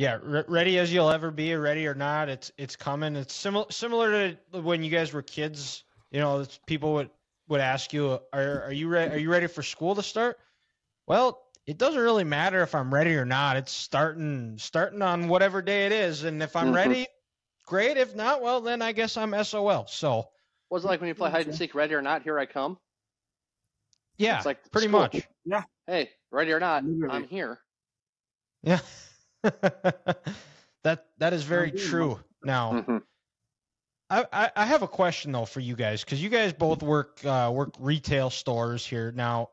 Yeah, re- ready as you'll ever be, ready or not, it's it's coming. It's similar similar to when you guys were kids. You know, it's- people would would ask you, "Are are you ready? Are you ready for school to start?" Well, it doesn't really matter if I'm ready or not. It's starting starting on whatever day it is, and if I'm Mhm. ready, great. If not, well, then I guess I'm SOL. So Was it like when you play hide and seek, ready or not, here I come? yeah, It's like pretty school. much. Yeah. Hey, ready or not, Literally. I'm here. Yeah, that that is very true. Now. Mhm. I, I, I have a question though for you guys because you guys both work uh, work retail stores here now.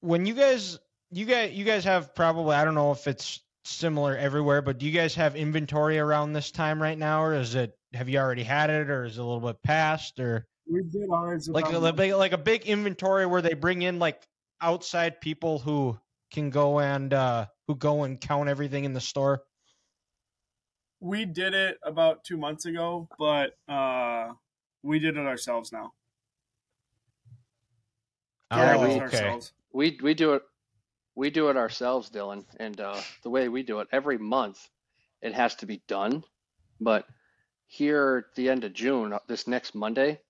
When you guys you guys you guys have probably I don't know if it's similar everywhere, but do you guys have inventory around this time right now, or is it have you already had it, or is it a little bit past, or We did ours like a, about- like like a big inventory where they bring in like outside people who can go and uh, who go and count everything in the store? we did it about two months ago, but uh, we did it ourselves now. Yeah, oh, we- okay. ourselves. We we do it we do it ourselves, Dylan, and uh, the way we do it every month, it has to be done. But here at the end of June, uh, this next Monday,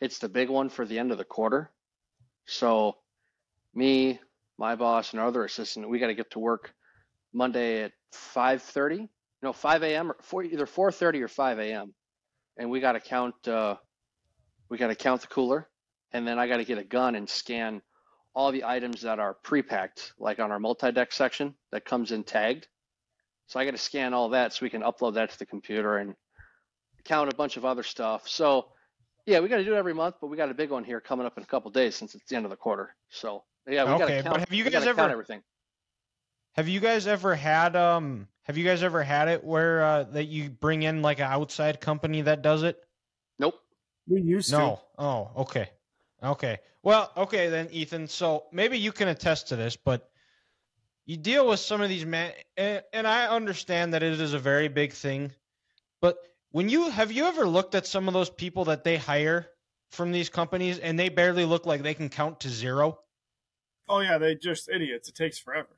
it's the big one for the end of the quarter. So me, my boss, and our other assistant, we got to get to work Monday at 5:30, no 5 a.m. or 4, either 4:30 or 5 a.m. And we got to count uh, we got to count the cooler, and then I got to get a gun and scan all the items that are pre-packed, like on our multi-deck section that comes in tagged. So I got to scan all that so we can upload that to the computer and count a bunch of other stuff. So yeah, we got to do it every month, but we got a big one here coming up in a couple days since it's the end of the quarter. So yeah, we got Okay, to but have you guys gotta ever- everything? Have you guys ever had um have you guys ever had it where uh, that you bring in like an outside company that does it? Nope. We used No. Oh, okay. Okay. Well, okay then Ethan, so maybe you can attest to this, but you deal with some of these man and, and I understand that it is a very big thing, but when you have you ever looked at some of those people that they hire from these companies and they barely look like they can count to zero? Oh yeah, they just idiots. It takes forever.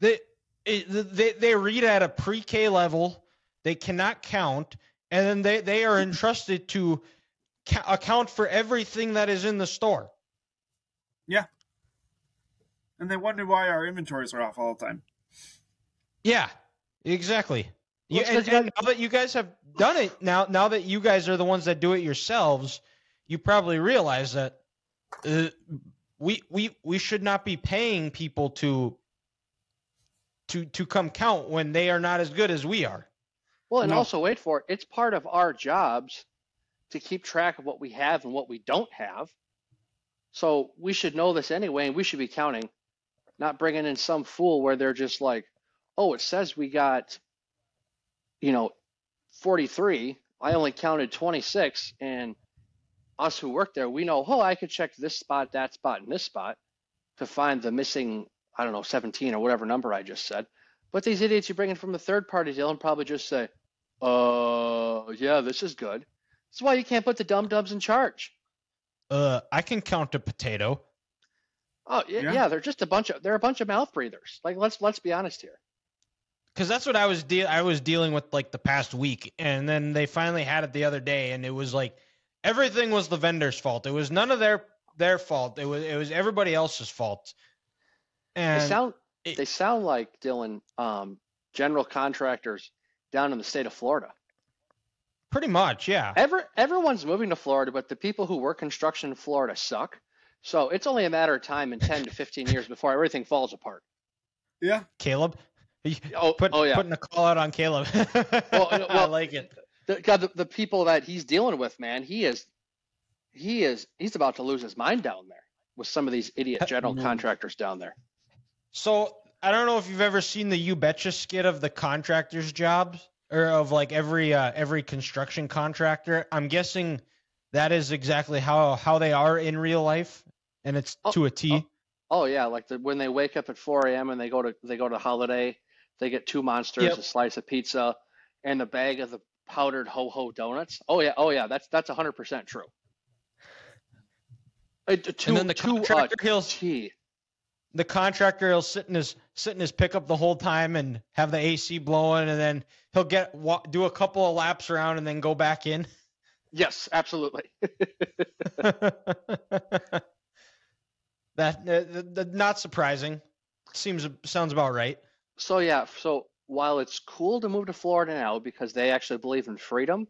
they it, they they read at a pre-K level. They cannot count, and then they they are entrusted to ca- account for everything that is in the store. Yeah. And they wonder why our inventories are off all the time. Yeah, exactly. You, and, and now that you guys have done it, now now that you guys are the ones that do it yourselves, you probably realize that uh, we we we should not be paying people to to to come count when they are not as good as we are. Well, and No. also wait for it. It's part of our jobs to keep track of what we have and what we don't have. So we should know this anyway, and we should be counting, not bringing in some fool where they're just like, "Oh, it says we got, you know, 43. I only counted 26." And us who work there, we know, "Oh, I could check this spot, that spot, and this spot to find the missing, I don't know, 17 or whatever number I just said." But these idiots you bring in from the third party deal and probably just say, uh, yeah, this is good. That's why you can't put the dum dums in charge. Uh, I can count a potato. Oh yeah, Yeah. yeah, they're just a bunch of they're a bunch of mouth breathers. Like let's let's be honest here. because that's what I was de- I was dealing with like the past week, and then they finally had it the other day, and it was like everything was the vendor's fault. It was none of their their fault. It was it was everybody else's fault. And they sound it- they sound like Dylan, um, general contractors down in the state of Florida. pretty much, yeah. Ever everyone's moving to Florida, but the people who work construction in Florida suck. So it's only a matter of time in ten to fifteen years before everything falls apart. Yeah. Caleb, Oh, put, oh yeah. putting a call out on Caleb. I well- like it. The, God, the, the people that he's dealing with, man, he is, he is, he's about to lose his mind down there with some of these idiot general contractors down there. So I don't know if you've ever seen the You Betcha skit of the contractors' jobs or of like every uh, every construction contractor. I'm guessing that is exactly how how they are in real life, and it's Oh, to a T. oh. Oh yeah, like the, when they wake up at 4 a.m. and they go to they go to Holiday, they get two monsters, Yep. a slice of pizza, and a bag of the powdered ho ho donuts. Oh yeah, oh yeah, that's that's 100 percent true. Uh, to, and then the to a contractor he'll T. the contractor will sit in his sit in his pickup the whole time and have the AC blowing, and then he'll get do a couple of laps around and then go back in. Yes, absolutely. that, that not surprising. Seems sounds about right. So yeah, so while it's cool to move to Florida now because they actually believe in freedom,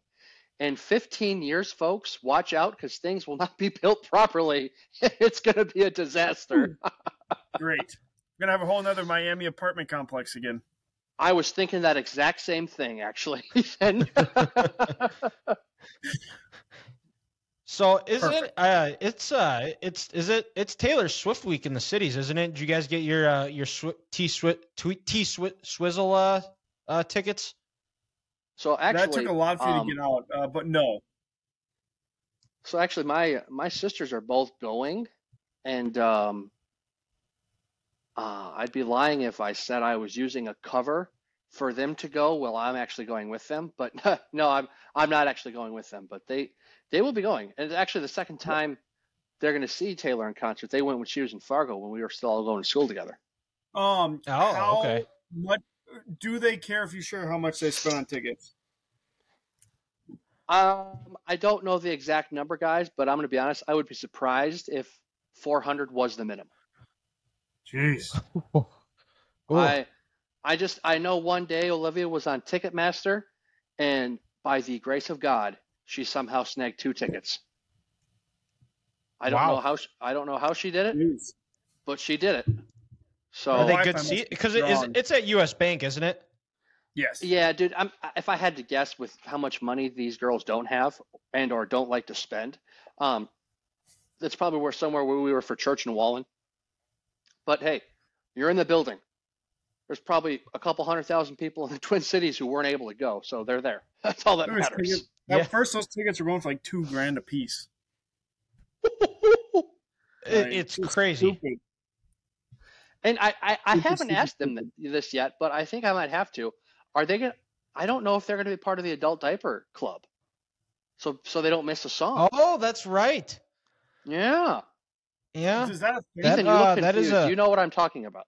in 15 years, folks, watch out because things will not be built properly. it's going to be a disaster. Great. We're gonna have a whole nother Miami apartment complex again. I was thinking that exact same thing, actually. And So is it? Uh, it's uh, it's is it? It's Taylor Swift week in the cities, isn't it? Did you guys get your uh, your sw- T Swi- T T Swi- Swizzle uh, uh, tickets? so actually, that took a lot for you um, to get out, uh, but no. So actually, my my sisters are both going, and um, uh, I'd be lying if I said I was using a cover for them to go. Well, I'm actually going with them, but no, I'm I'm not actually going with them. But they they will be going, and it's actually the second time they're going to see Taylor in concert. They went when she was in Fargo when we were still all going to school together. Um, Oh, how okay. What do they care if you share how much they spent on tickets? Um, I don't know the exact number, guys, but I'm going to be honest. I would be surprised if 400 was the minimum. Jeez. Ooh. I I just I know one day Olivia was on Ticketmaster and by the grace of God, she somehow snagged two tickets. I don't Wow. know how she, I don't know how she did it, Jeez. but she did it. So Are they good must seat? Because it is. It's at U.S. Bank, isn't it? Yes. yeah, dude, I'm if I had to guess with how much money these girls don't have and or don't like to spend, um that's probably where somewhere where we were for church and Wallen. But hey, you're in the building. There's probably a couple hundred thousand people in the Twin Cities who weren't able to go, so they're there. That's all that There was matters. ticket- Yeah. At first, those tickets are going for like two grand a piece. It- Like, it's just crazy. stupid. And I, I, I haven't super asked them this yet, but I think I might have to. Are they gonna? I don't know if they're gonna be part of the adult diaper club, so so they don't miss a song. Oh, that's right. Yeah, Yeah. Is that a thing? Ethan, you uh, look that is confused. a- You know what I'm talking about?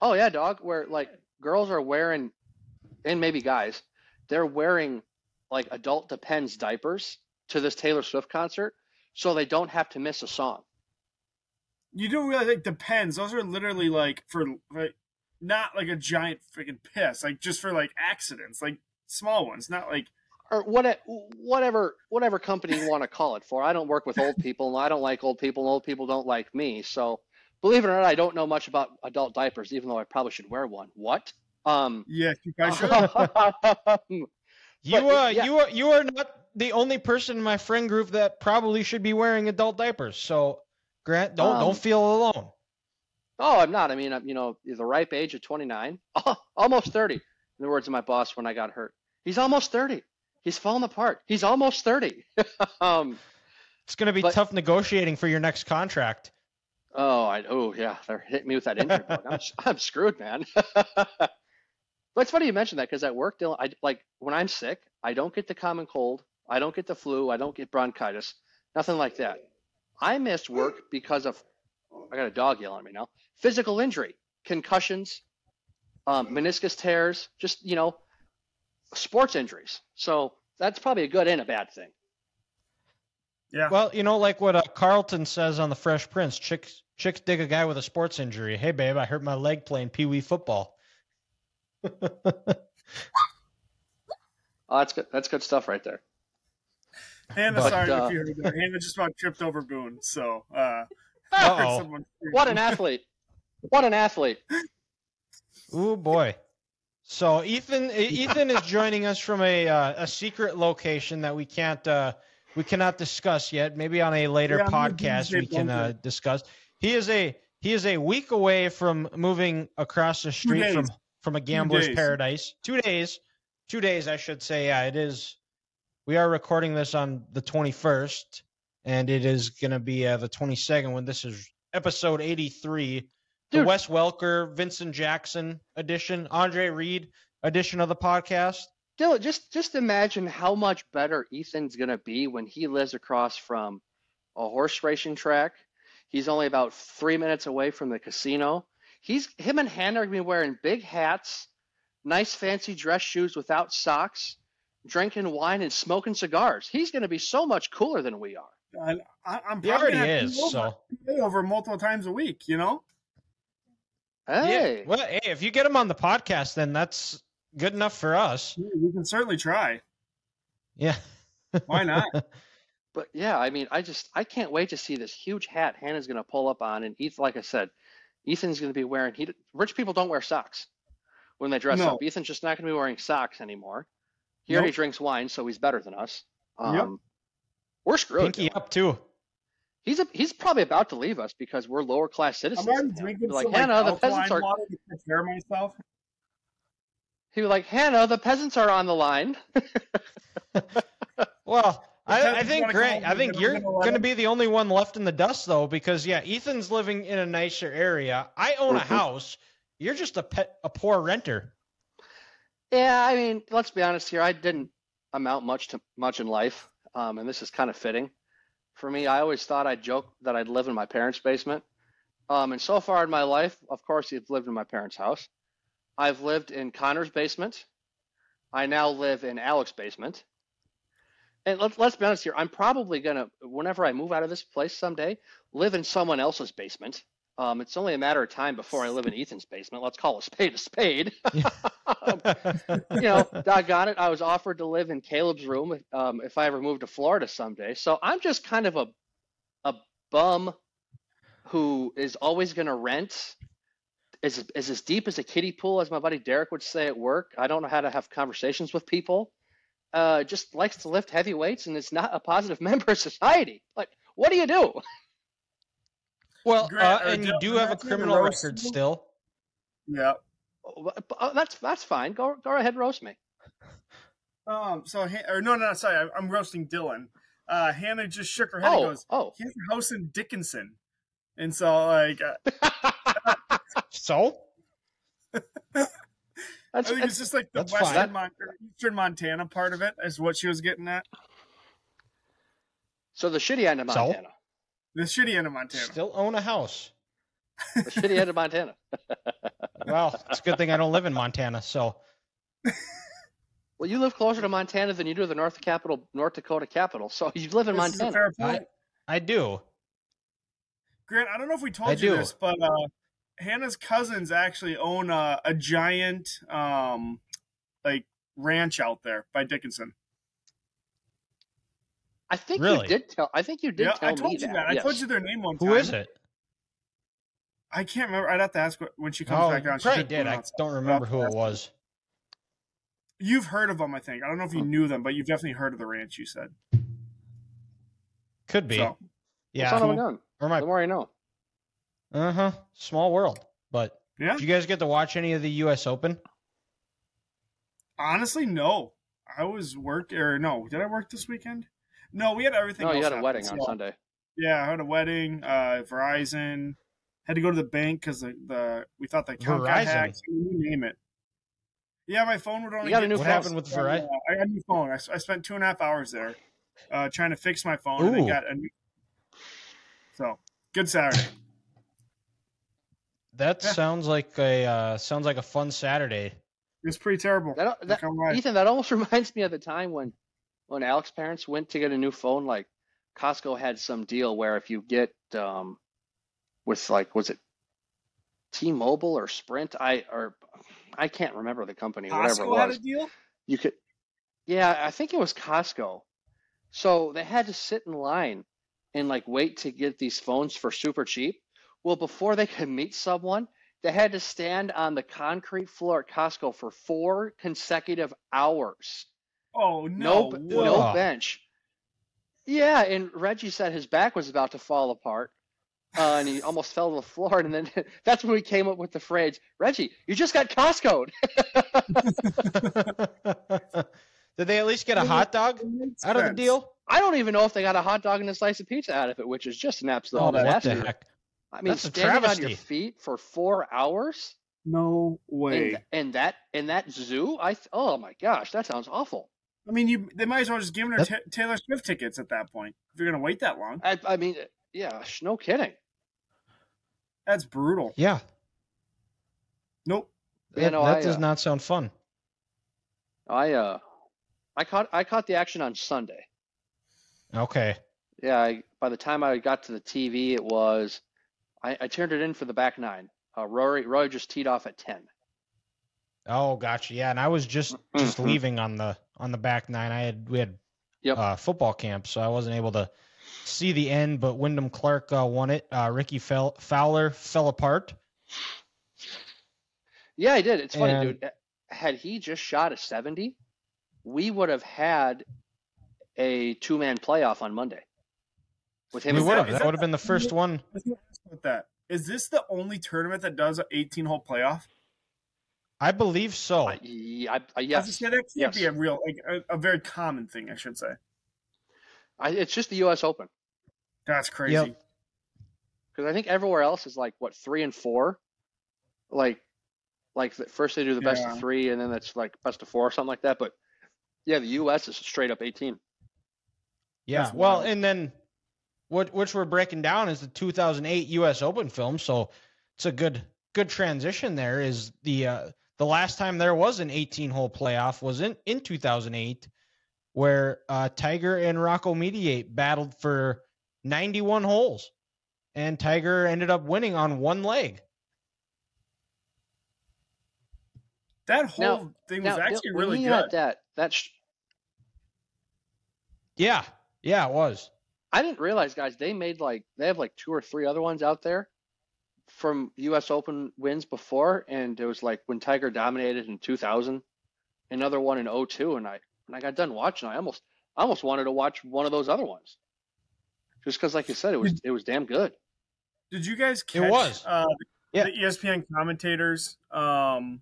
Oh yeah, dog. Where like girls are wearing, and maybe guys, they're wearing like adult Depends diapers to this Taylor Swift concert, so they don't have to miss a song. you don't realize it depends. Those are literally like for like not like a giant freaking piss, like just for like accidents, like small ones, not like or what, whatever whatever company you want to call it for. I don't work with old people, and I don't like old people, and old people don't like me. So, believe it or not, I don't know much about adult diapers, even though I probably should wear one. What? Um, yeah, you guys should. You But, uh, yeah. you are you are not the only person in my friend group that probably should be wearing adult diapers. So, Grant, don't Um, don't feel alone. oh, I'm not. I mean, I'm, you know, the ripe age of 29, almost 30. In the words of my boss when I got hurt, he's almost 30. He's falling apart. He's almost 30. um, It's going to be but- tough negotiating for your next contract. Oh, I oh yeah, they're hitting me with that injury bug. I'm I'm screwed, man. but it's funny you mentioned that because at work, Dylan, I like when I'm sick, I don't get the common cold, I don't get the flu, I don't get bronchitis, nothing like that. I missed work because of I got a dog yelling at me now. Physical injury, concussions, um, meniscus tears, just you know, sports injuries. So that's probably a good and a bad thing. Yeah. Well, you know, like what uh, Carlton says on The Fresh Prince, chicks chicks dig a guy with a sports injury. Hey, babe, I hurt my leg playing pee wee football. Oh, that's good. That's good stuff right there. Hannah, But, sorry uh, if you heard that. Hannah just about tripped over Boone. So, uh, Uh-oh. What an athlete! What an athlete! Ooh boy. So Ethan Ethan is joining us from a uh, a secret location that we can't uh, we cannot discuss yet. Maybe on a later Yeah, podcast we can uh, discuss. He is a he is a week away from moving across the street from from a gambler's days. paradise. Two days, two days I should say. Yeah, it is. We are recording this on the twenty first, and it is gonna be uh, the twenty second when this is episode eighty three the Wes Welker, Vincent Jackson edition, Andre Reed edition of the podcast. Dylan, just just imagine how much better Ethan's gonna be when he lives across from a horse racing track. He's only about three minutes away from the casino. He's him and Hannah are gonna be wearing big hats, nice fancy dress shoes without socks, drinking wine and smoking cigars. He's gonna be so much cooler than we are. And I, I'm He probably already gonna have to is. go So over- over multiple times a week. You know. Hey, yeah. Well, hey, if you get him on the podcast, then that's good enough for us. We can certainly try. Yeah. Why not? but yeah, I mean, I just I can't wait to see this huge hat Hannah's gonna pull up on, and Ethan, like I said, Ethan's gonna be wearing. He rich people don't wear socks when they dress No. up. Ethan's just not gonna be wearing socks anymore. He Nope. already drinks wine, so he's better than us. Um, Yep. We're screwed. Pinky up too. He's a, he's probably about to leave us because we're lower class I'm citizens. already drinking like some like, Hannah, the peasants are. water to take care of myself. He was like Hannah, the peasants are on the line. Well, I, I think wanna Grant. I think you're gonna let going to him- be the only one left in the dust, though, because yeah, Ethan's living in a nicer area. I own a Mhm. house. You're just a pet, a poor renter. Yeah, I mean, let's be honest here. I didn't amount much to much in life, um, and this is kind of fitting for me. I always thought I'd joke that I'd live in my parents' basement, um, and so far in my life, of course, I've lived in my parents' house. I've lived in Connor's basement. I now live in Alex's basement. And let's let's be honest here. I'm probably gonna, whenever I move out of this place someday, live in someone else's basement. Um, it's only a matter of time before I live in Ethan's basement. Let's call a spade a spade. Um, you know, doggone it, I was offered to live in Caleb's room um, if I ever moved to Florida someday. So I'm just kind of a a bum who is always going to rent. Is is as deep as a kiddie pool, as my buddy Derek would say at work. I don't know how to have conversations with people. Uh, just likes to lift heavy weights and is not a positive member of society. Like, what do you do? well, Grant, uh, and you do have a criminal record still. Yeah. Oh, that's that's fine. Go go ahead, roast me. Um. So, Han- or no, no, no, sorry, I- I'm roasting Dylan. Uh, Hannah just shook her head and Oh goes, oh. "He has a house in Dickinson," and so like, uh, So I That's, think it's just like the western. Mon- or eastern Montana part of it is what she was getting at. so the shitty end of So? Montana. The shitty end of Montana. still own a house. The shitty end of Montana. Well, it's a good thing I don't live in Montana. So Well, you live closer to Montana than you do the North capital, North Dakota capital. So you live in This is a Montana. fair point. I do. Grant, I don't know if we told I you do. this, but uh, Hannah's cousins actually own a, a giant um, like ranch out there by Dickinson. I think Really? you did tell. I think you did yeah, tell I told me you that. that. I told you their name one time. Who is it? I can't remember. I'd have to ask when she comes Oh, back you down. She probably should did. I don't remember who it was. You've heard of them, I think. I don't know if you knew them, but you've definitely heard of the ranch. You said. Could be. So, Yeah. Son of a. Or my The more I know. Uh huh. Small world. But yeah. did you guys get to watch any of the U.S. Open? Honestly, no. I was work or no? Did I work this weekend? No, we had everything. No, you else had a happen, wedding on so- Sunday. Yeah, I had a wedding. Uh, Verizon had to go to the bank because the, the we thought the account got hacked. You name it. Yeah, my phone would only. got a get new What phone. happened with Uh, Verizon? I got a new phone. I, I, spent two and a half hours there, uh, trying to fix my phone, and Ooh. I got a new. So good Saturday. That Yeah. sounds like a uh, sounds like a fun Saturday. It's pretty terrible. That, that, gonna. Ethan, that almost reminds me of the time when when Alex's parents went to get a new phone. Like Costco had some deal where if you get um, with like was it T-Mobile or Sprint? I or I can't remember the company. whatever it Costco had a deal. You could, yeah, I think it was Costco. So they had to sit in line and like wait to get these phones for super cheap. Well, before they could meet someone, they had to stand on the concrete floor at Costco for four consecutive hours. Oh No, no! no bench. Yeah, and Reggie said his back was about to fall apart. Uh, and he almost fell to the floor, and then that's when we came up with the phrase, "Reggie, you just got Costco'd." Did they at least get a hot dog out of the deal? I don't even know if they got a hot dog and a slice of pizza out of it, which is just an absolute Oh, what the disaster. heck! I mean, That's a standing on your feet for four hours No way. in, in that in that zoo. I th- oh my gosh, that sounds awful. I mean, you they might as well just give her That- ta Taylor Swift tickets at that point if you're gonna wait that long. I, I mean, yeah, sh- no kidding. That's brutal. Yeah, Nope. Yeah, that, no, that I, does uh, not sound fun. I uh, I caught I caught the action on Sunday. Okay. Yeah, I, by the time I got to the TV, it was I, I turned it in for the back nine. Uh, Rory Rory just teed off at ten. Oh, gotcha. Yeah, and I was just just Mhm. leaving on the on the back nine. I had we had Yep. uh, football camp, so I wasn't able to see the end. But Wyndham Clark uh, won it. Uh, Rickie fell, Fowler fell apart. Yeah, I did. It's funny, And- dude. Had he just shot a seventy, we would have had a two man playoff on Monday. With him We would have. That that would have been the first one. I was gonna ask about that. Is this the only tournament that does an 18 hole playoff? I believe so. I, yeah, I, I, I yes, say, that can't Yes. be a real, like a, a very common thing, I should say. I, it's just the U.S. Open That's crazy. Yep. because I think everywhere else is like what three and four, like, like the, first they do the best Yeah. of three and then it's like best of four or something like that. But yeah, the U.S. is straight up eighteen. Yeah. That's Well, wild. and then what which we're breaking down is the 2008 U.S. Open film. So it's a good good transition. There is the uh, the last time there was an 18 hole playoff was in in 2008, where uh, Tiger and Rocco Mediate battled for 91 holes, and Tiger ended up winning on one leg. That whole Now- thing was Now, actually when really he good. had that, that sh- Yeah. Yeah, it was. I didn't realize, guys, they made like they have like two or three other ones out there from U.S. Open wins before, and it was like when Tiger dominated in 2000, another one in 02, and I when I got done watching, I almost I almost wanted to watch one of those other ones, just because, like you said, it was it was damn good. Did you guys catch It was. Uh, Yeah. the ESPN commentators um,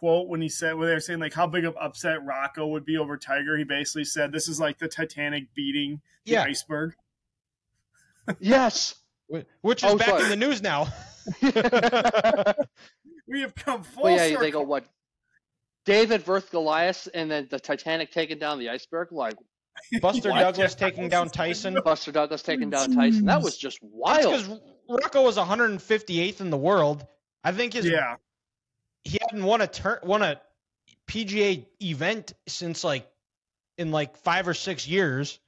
quote when he said when they were saying like how big of upset Rocco would be over Tiger? He basically said this is like the Titanic beating the Yeah. iceberg. Yes. Which is Oh, back sorry. in the news now. We have come full Well, yeah, circle. they go what? David versus Goliath, and then the Titanic taking down the iceberg, like Buster Douglas taking down Tyson. Buster Douglas taking down Tyson. That was just wild. because Rocco was 158th in the world. I think his yeah, he hadn't won a turn won a PGA event since like in like five or six years,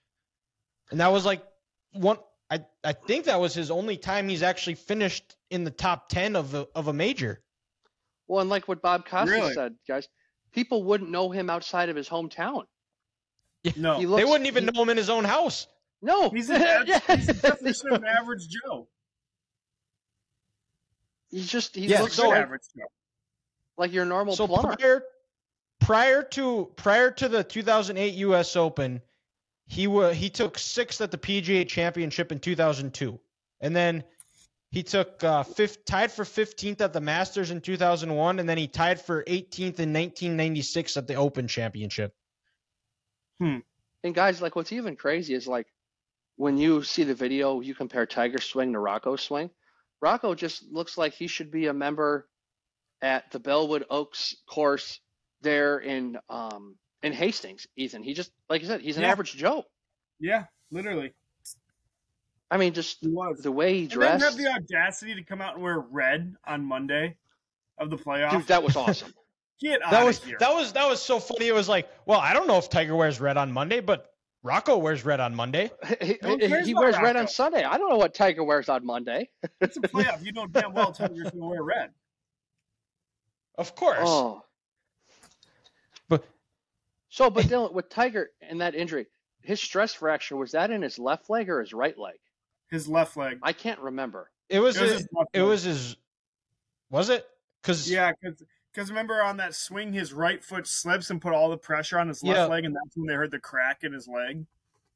and that was like one. I I think that was his only time he's actually finished in the top ten of a of a major. Well, and like what Bob Costas Really? said, guys, people wouldn't know him outside of his hometown. no, He they wouldn't even he- know him in his own house. No, he's, an, av- he's the definition of an average Joe. He's just he Yeah, looks so- Good average Joe. Like your normal So plumber. prior prior to prior to the 2008 U.S. Open, he was he took sixth at the PGA Championship in 2002, and then he took uh, fifth, tied for 15th at the Masters in 2001, and then he tied for 18th in 1996 at the Open Championship. Hmm. And guys, like what's even crazy is like when you see the video, you compare Tiger's swing to Rocco's swing. Rocco just looks like he should be a member at the Bellwood Oaks course there in um in Hastings. Ethan, he just like you said, he's an Yeah. average Joe. Yeah, literally. I mean, just the way he And then dressed, have the audacity to come out and wear red on Monday of the playoff. dude, that was awesome. Get out That of was here. that was that was so funny. It was like, well, I don't know if Tiger wears red on Monday, but Rocco wears red on Monday. he, he- cares he about wears red on Sunday. I don't know what Tiger wears on Monday. it's a playoff. You know damn well Tiger's gonna wear red. Of course. Oh, But so but Dylan, with Tiger and that injury, his stress fracture was that in his left leg or his right leg? His left leg. I can't remember. it was, It was a- his it was his was it? Cuz Yeah, because because remember on that swing, his right foot slips and put all the pressure on his left Yeah. leg, and that's when they heard the crack in his leg.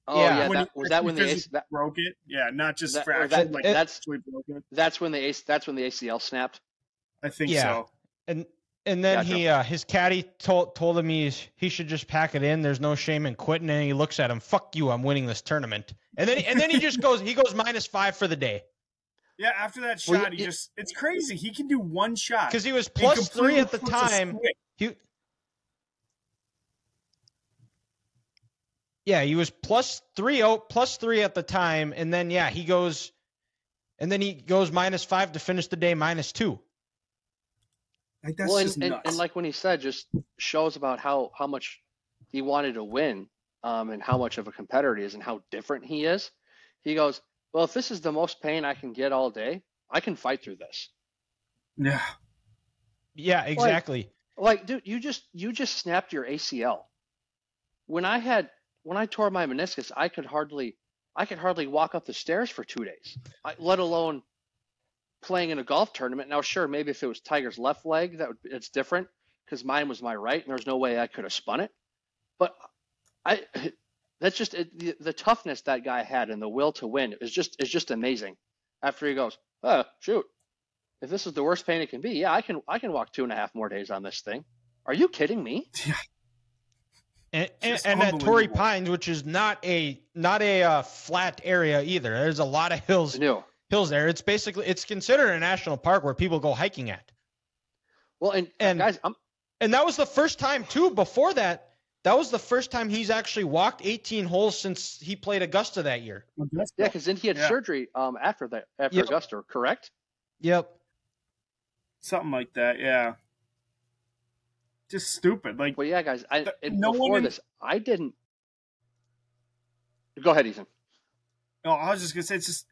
Oh Yeah. yeah, When that, he was that when the physically AC, that, broke it? Yeah, not just That- fractured, that- like that's- broke it. that's when the AC, that's when the ACL snapped. I think Yeah. so. And and then Gotcha. he uh, his caddy told told him he's, he should just pack it in. There's no shame in quitting. And he looks at him, "Fuck you! I'm winning this tournament." And then and then he just goes he goes minus five for the day Yeah, after that shot, y- he just it's crazy. He can do one shot. because he was and plus completely three at the time. swing. He yeah he was plus three oh plus three at the time, and then yeah he goes and then he goes minus five to finish the day minus two. Like that's well, just and, and, nuts. and like when he said, just shows about how how much he wanted to win, um, and how much of a competitor he is, and how different he is. He goes, well, if this is the most pain I can get all day, I can fight through this. yeah, Yeah, exactly. Like, dude, you just you just snapped your ACL. When I had when I tore my meniscus, I could hardly I could hardly walk up the stairs for two days. I, let alone playing in a golf tournament. Now, sure, maybe if it was Tiger's left leg, that would it's different because mine was my right, and there's no way I could have spun it. But I that's just it, the, the toughness that guy had and the will to win is just is just amazing. After he goes, oh shoot, if this is the worst pain it can be, yeah, I can I can walk two and a half more days on this thing. Are you kidding me? and and, and at Torrey. Pines, which is not a not a uh, flat area either. There's a lot of hills No. Hills there. It's basically it's considered a national park where people go hiking at. Well, and, And- guys, I'm And that was the first time too. Before that, that was the first time he's actually walked 18 holes since he played Augusta that year. yeah, because then he had Yeah. surgery um after that after Yep. Augusta, correct? Yep. something like that. Yeah, just stupid. Like Well, yeah, guys, I Th- and no one in- this, I didn't. Go ahead, Ethan. No, I was just gonna say it's just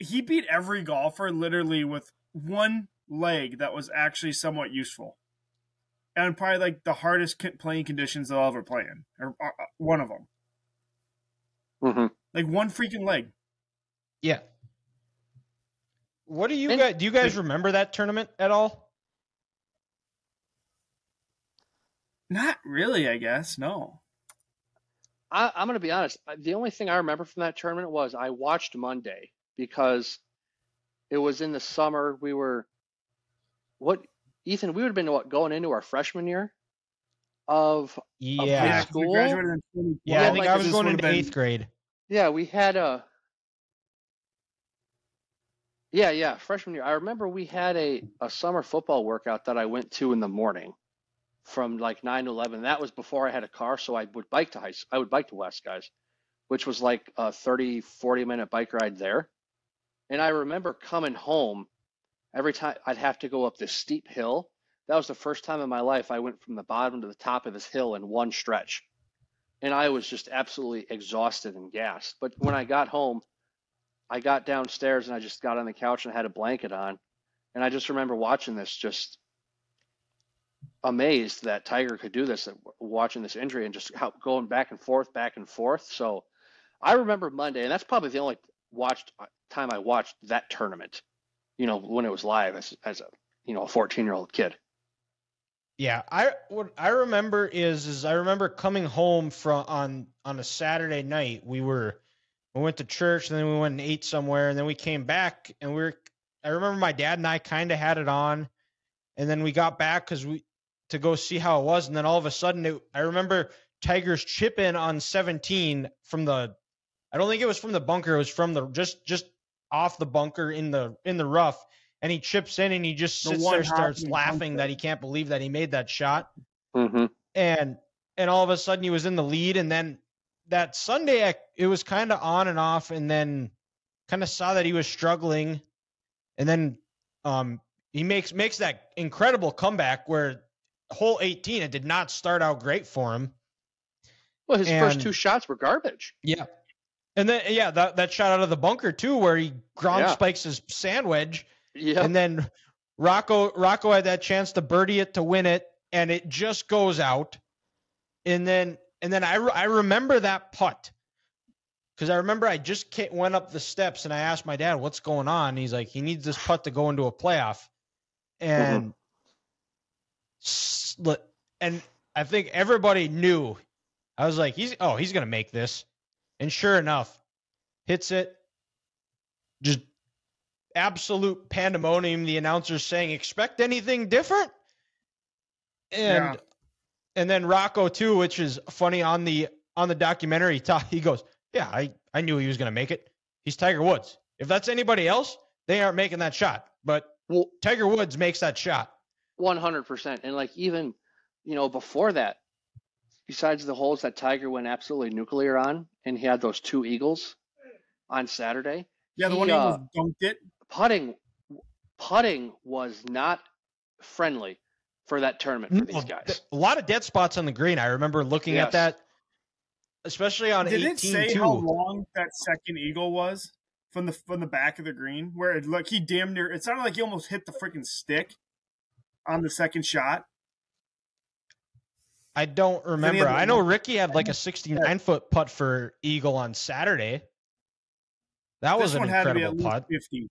he beat every golfer literally with one leg that was actually somewhat useful, and probably like the hardest playing conditions they'll ever play in, or uh, uh, one of them. Mm-hmm. Like one freaking leg. Yeah. What do you And- guys do? You guys remember that tournament at all? Not really, I guess. No. I, I'm going to be honest. The only thing I remember from that tournament was I watched Monday because it was in the summer. We were what Ethan? We would have been what going into our freshman year of Yeah. Yeah, 'cause we school? graduated in 2012, Yeah, I think like, I was going would've into been- eighth grade. Yeah, we had a. Yeah, yeah, freshman year. I remember we had a, a summer football workout that I went to in the morning from like 9 to 11. That was before I had a car, so I would bike to high I would bike to West guys, which was like a 30, 40 minute bike ride there. And I remember coming home every time I'd have to go up this steep hill. That was the first time in my life I went from the bottom to the top of this hill in one stretch and I was just absolutely exhausted and gassed. But when I got home, I got downstairs and I just got on the couch and had a blanket on, and I just remember watching this, just amazed that Tiger could do this, watching this injury and just how going back and forth, back and forth. So I remember Monday, and that's probably the only watched time I watched that tournament. You know, when it was live as as a you know a 14 year old kid. Yeah, I what I remember is is I remember coming home from on on a Saturday night. We were we went to church and then we went and ate somewhere and then we came back and we were I remember my dad and I kind of had it on and then we got back cuz we to go see how it was and then all of a sudden it, I remember Tigers chip in on 17 from the I don't think it was from the bunker, it was from the just just off the bunker in the in the rough and he chips in and he just sits one there starts laughing punch. that he can't believe that he made that shot Mm-hmm. and and all of a sudden he was in the lead and then that sunday it was kind of on and off and then kind of saw that he was struggling and then um he makes makes that incredible comeback where hole 18 it did not start out great for him Well, his first two shots were garbage. yeah and then yeah that, that shot out of the bunker too where he ground Yeah. spikes his sand wedge Yeah. and then Rocco Rocco had that chance to birdie it to win it, and it just goes out. And then and then I re- I remember that putt because I remember I just went up the steps and I asked my dad what's going on. And he's like he needs this putt to go into a playoff, and mm-hmm. look, and I think everybody knew. I was like he's oh he's gonna make this, and sure enough, hits it. Just absolute pandemonium. The announcers saying, "Expect anything different?" And Yeah. and then Rocco too, which is funny on the on the documentary. He, goes, "Yeah, I I knew he was going to make it. He's Tiger Woods. If that's anybody else, they aren't making that shot. But well, Tiger Woods makes that shot. One hundred percent, and like even, you know, before that, besides the holes that Tiger went absolutely nuclear on, and he had those two eagles on Saturday, Yeah, the He, one he uh, almost dunked it. putting putting was not friendly for that tournament for these guys. a lot of dead spots on the green. I remember looking Yes. at that, especially on Did 18 it say too. how long that second eagle was from the from the back of the green? Where it look he damn near it sounded like he almost hit the freaking stick on the second shot. I don't remember. I know Ricky had like a 69 foot putt for Eagle on Saturday. That was this an one had to be at incredible least putt. fifty.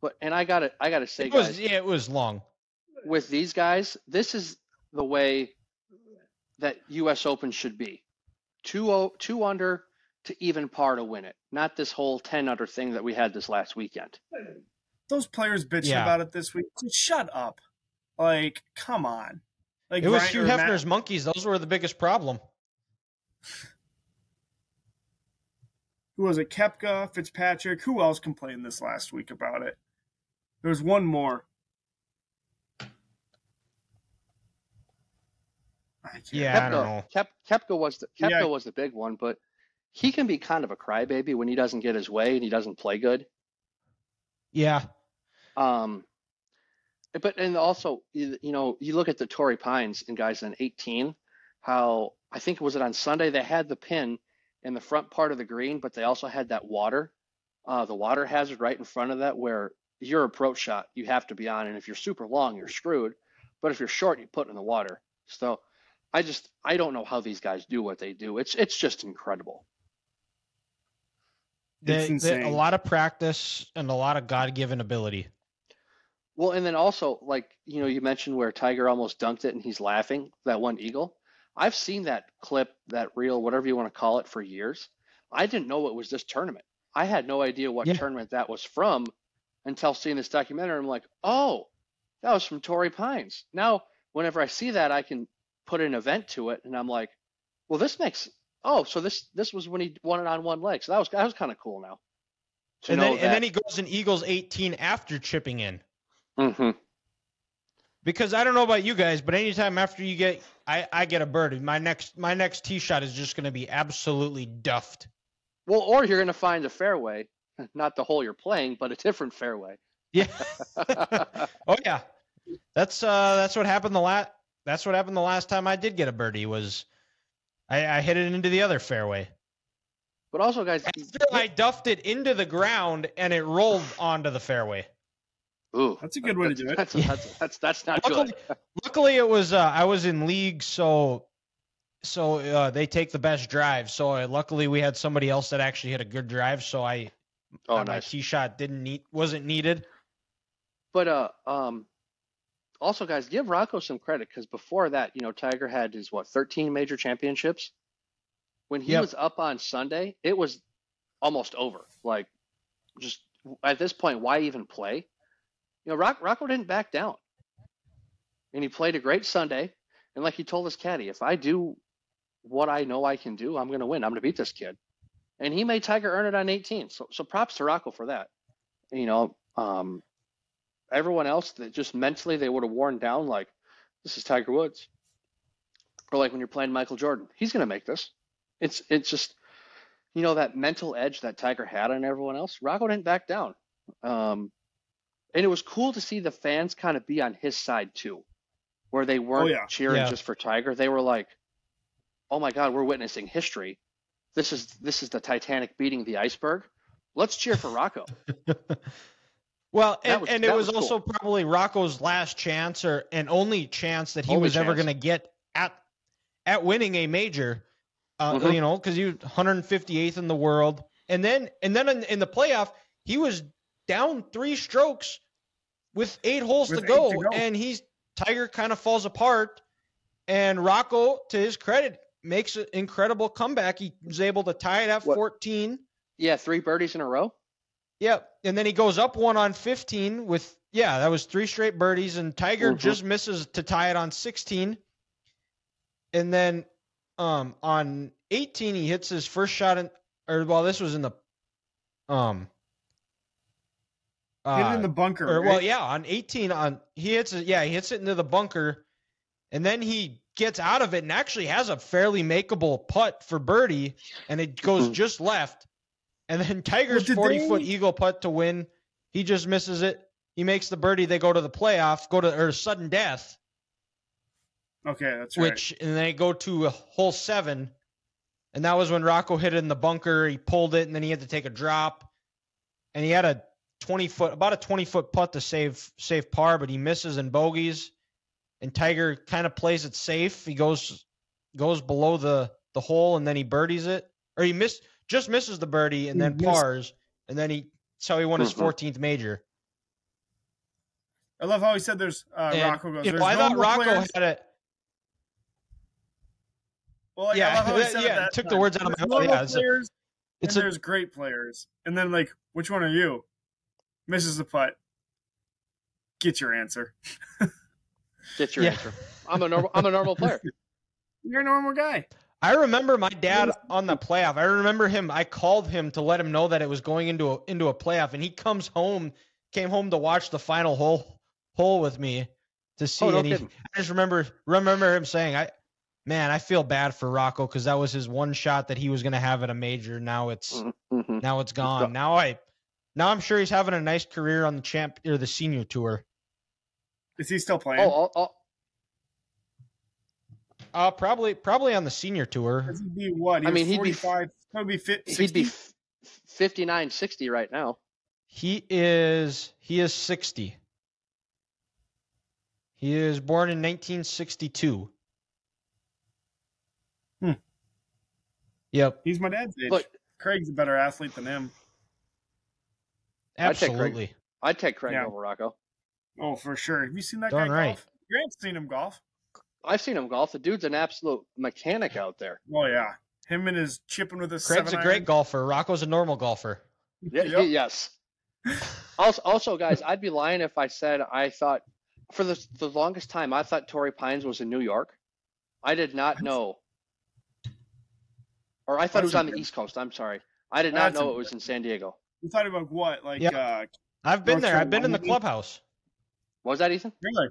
But and I got to I got to say It was guys, yeah, it was long. with these guys, this is the way that US Open should be. Two o- two under to even par to win it. Not this whole 10 under thing that we had this last weekend. Those players bitching Yeah. about it this week. Just shut up. Like, come on. Like It was Ryan- Hugh or Matt- Hefner's monkeys. Those were the biggest problem. who was it? Koepka, Fitzpatrick. Who else complained this last week about it? There was one more. I can't- Yeah, I don't know. Kep, Koepka was the Koepka Yeah. was the big one, but he can be kind of a crybaby when he doesn't get his way and he doesn't play good. Yeah, Um, but and also you, you know you look at the Torrey Pines and guys in 18, how I think was it on Sunday they had the pin in the front part of the green, but they also had that water, uh, the water hazard right in front of that where your approach shot you have to be on, and if you're super long you're screwed, but if you're short you put it in the water. So I just I don't know how these guys do what they do. It's it's just incredible. They- It's they- a lot of practice and a lot of God given ability. Well, and then also, like, you know, you mentioned where Tiger almost dunked it and he's laughing, that one eagle. I've seen that clip, that reel, whatever you want to call it, for years. I didn't know it was this tournament. I had no idea what Yeah. tournament that was from until seeing this documentary. I'm like, oh, that was from Torrey Pines. Now, whenever I see that, I can put an event to it, and I'm like, well, this makes oh, so this this was when he won it on one leg. So that was that was kind of cool now. And then, and then he goes in Eagles 18 after chipping in. Hmm Because I don't know about you guys, but anytime after you get, I, I get a birdie, my next my next tee shot is just going to be absolutely duffed. Well, or you're going to find a fairway, not the hole you're playing, but a different fairway. Yeah. oh yeah. That's uh that's what happened the last that's what happened the last time I did get a birdie was I, I hit it into the other fairway. But also, guys, After I duffed it into the ground and it rolled onto the fairway. Ooh, That's a good way to do it. That's that's that's, that's not Luckily, good. luckily it was uh, I was in league so so uh, they take the best drive. So uh, luckily we had somebody else that actually hit a good drive so I Oh, my nice. tee shot didn't need wasn't needed. But uh, um, also, guys, give Rocco some credit because before that, you know, Tiger had his what 13 major championships. When he Yep. was up on Sunday, it was almost over. Like, just at this point, why even play? You know, Rock, Rocco didn't back down, and he played a great Sunday. And like he told his caddy, if I do what I know I can do, I'm going to win. I'm going to beat this kid. And he made Tiger earn it on 18. So, so props to Rocco for that. You know, um, everyone else that just mentally they would have worn down like this is Tiger Woods. Or like when you're playing Michael Jordan, he's gonna make this. It's it's just you know that mental edge that Tiger had on everyone else. Rocco didn't back down, um, and it was cool to see the fans kind of be on his side too, where they weren't yeah. cheering Yeah. just for Tiger. They were like, "Oh my God, we're witnessing history. This is this is the Titanic beating the iceberg. Let's cheer for Rocco." Well, and, was- and it that was, was also probably Rocco's last chance or and only chance that he Only was ever going to get at at winning a major. Uh, Mhm. You know, because he was 158th in the world, and then and then in, in the playoff he was down three strokes with eight holes With to eight go, to go. and he's Tiger kind of falls apart, and Rocco, to his credit, makes an incredible comeback. He was able to tie it at What- 14. Yeah, three birdies in a row. Yep. And then he goes up one on 15 with, yeah, that was three straight birdies. And Tiger Mhm. just misses to tie it on 16. And then um, on 18, he hits his first shot in, or well, this was in the, um, Hit it uh, in the bunker. or right? well, yeah, on 18 on he hits it. Yeah, he hits it into the bunker, and then he gets out of it and actually has a fairly makeable putt for birdie, and it goes Mhm. just left. And then Tiger's did 40 foot they- eagle putt to win. He just misses it. He makes the birdie. They go to the playoff, go to or sudden death, Okay, that's right. which and they go to a hole seven, and that was when Rocco hit it in the bunker. He pulled it, and then he had to take a drop, and he had a 20 foot, about a 20 foot putt to save save par, but he misses and bogeys, and Tiger kind of plays it safe. He goes goes below the the hole, and then he birdies it, or he missed just misses the birdie, and then missed- pars, and then he that's how he won his Mhm. 14th major. I love how he said there's uh, And, Rocco goes. you know, "There's I thought Rocco players." had it. Well, like, I yeah, love how he that- said it yeah, that took the words out of my mouth. Yeah, it's a- players It's and a, there's great players, and then like, which one are you? Misses the putt. Get your answer. Get your Yeah. answer. I'm a normal. I'm a normal player. You're a normal guy. I remember my dad on the playoff. I remember him. I called him to let him know that it was going into a into a playoff, and he comes home, came home to watch the final hole hole with me to see. Oh no and he, kidding. I just remember remember him saying, "I man, I feel bad for Rocco because that was his one shot that he was going to have at a major. Now it's hmm now it's gone. Now I now I'm sure he's having a nice career on the champ or the senior tour. Is he still playing? Oh, oh, oh, Uh, probably probably on the senior tour. Does he be what? He I was mean, he'd be- 45. Probably be fit. he'd be f- 59, 60 right now. He is he is 60. He is born in 1962. Hmm. Yep, He's my dad's age. But Craig's a better athlete than him. I'd take Craig. absolutely. I'd take Craig Yeah. over Rocco. Oh, for sure. Have you seen that Darn guy right. golf? Grant's seen him golf. I've seen him golf. The dude's an absolute mechanic out there. Oh yeah, him and his chipping with his. Craig's a seven great iron. golfer. Rocco's a normal golfer. Yeah, Yep. Yes. Also, also, guys, I'd be lying if I said I thought for the the longest time I thought Torrey Pines was in New York. I did not know, or I thought it was That's on the. East Coast. I'm sorry, I did not That's know it okay. was in San Diego. You thought about what? Like, Yeah. uh, I've been North there. I've been in the Carolina? clubhouse. Was that Ethan? really?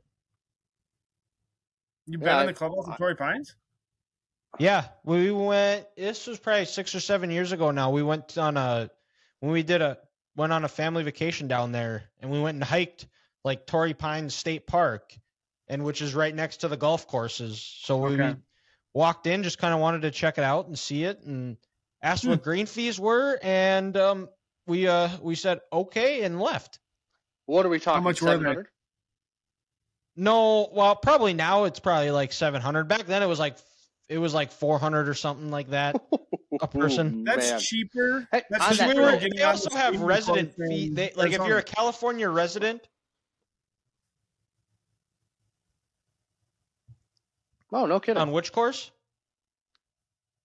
You've been Yeah, in the clubhouse I- of Torrey Pines? Yeah, we went. This was probably six or seven years ago now. We went on a when we did a went on a family vacation down there, and we went and hiked like Torrey Pines State Park, and which is right next to the golf courses. So we Okay. walked in, just kind of wanted to check it out and see it, and asked Hmm. what green fees were, and um, we uh we said okay and left. What are we talking? How much were they? No, well, probably now it's probably like seven hundred. Back then it was like it was like four hundred or something like that. A person. That's Man. cheaper. That's on Because that we were, than note- getting they also the have skating resident fee. They, like if you're a California resident, Oh no kidding. on which course?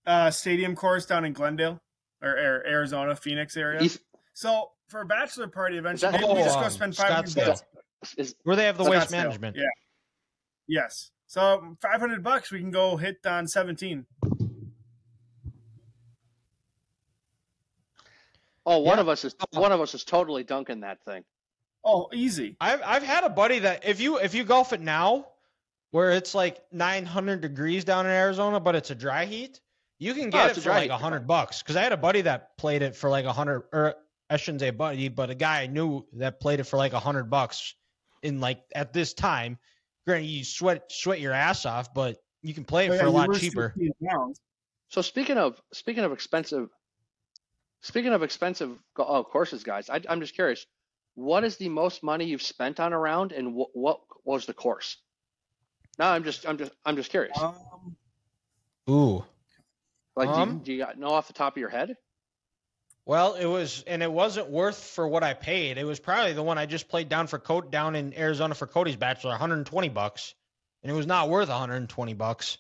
uh, stadium course down in Glendale or, or Arizona, Phoenix area. Eth- So for a bachelor party, eventually, maybe we just Oh, go spend five hundred Scottsdale. bucks. is, Where they have the Scottsdale. waste management. Yeah. Yes. So five hundred bucks, we can go hit on seventeen. oh, one Yeah. of us is one of us is totally dunking that thing. Oh, easy. I've I've had a buddy that if you if you golf it now, where it's like 900 degrees down in Arizona, but it's a dry heat, you can Oh, get it's it for dry like a hundred bucks. Because I had a buddy that played it for like a hundred, or I shouldn't say buddy, but a guy I knew that played it for like a hundred bucks in like at this time. Granted, you sweat sweat your ass off, but you can play it Oh, for yeah, a lot cheaper. So speaking of speaking of expensive, speaking of expensive go- oh, courses, guys, I, I'm just curious. What is the most money you've spent on a round, and wh- what was the course? No, I'm just I'm just I'm just curious. Um, Ooh. Like, do, um, you, do you know off the top of your head? Well, it was, and it wasn't worth for what I paid. It was probably the one I just played down for Cody down in Arizona for Cody's bachelor, 120 bucks, and it was not worth 120 bucks.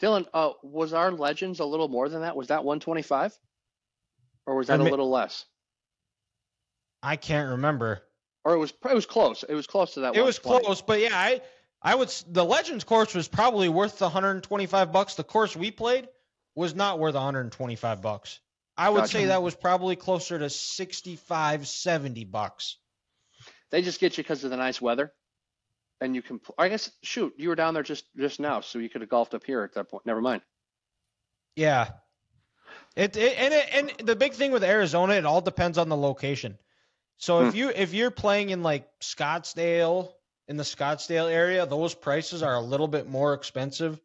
Dylan, uh, was our Legends a little more than that? Was that 125, or was that a little less? I can't remember. Or it was it was close. It was close to that. It was close, but yeah, I I would the Legends course was probably worth the 125 bucks. The course we played was not worth 125 bucks. I would say that was probably closer to 65, 70 bucks. They just get you because of the nice weather, and you can. I guess shoot, you were down there just just now, so you could have golfed up here at that point. Never mind. Yeah. It, it and it, and the big thing with Arizona, it all depends on the location. So if Hmm. you if you're playing in like Scottsdale in the Scottsdale area, those prices are a little bit more expensive.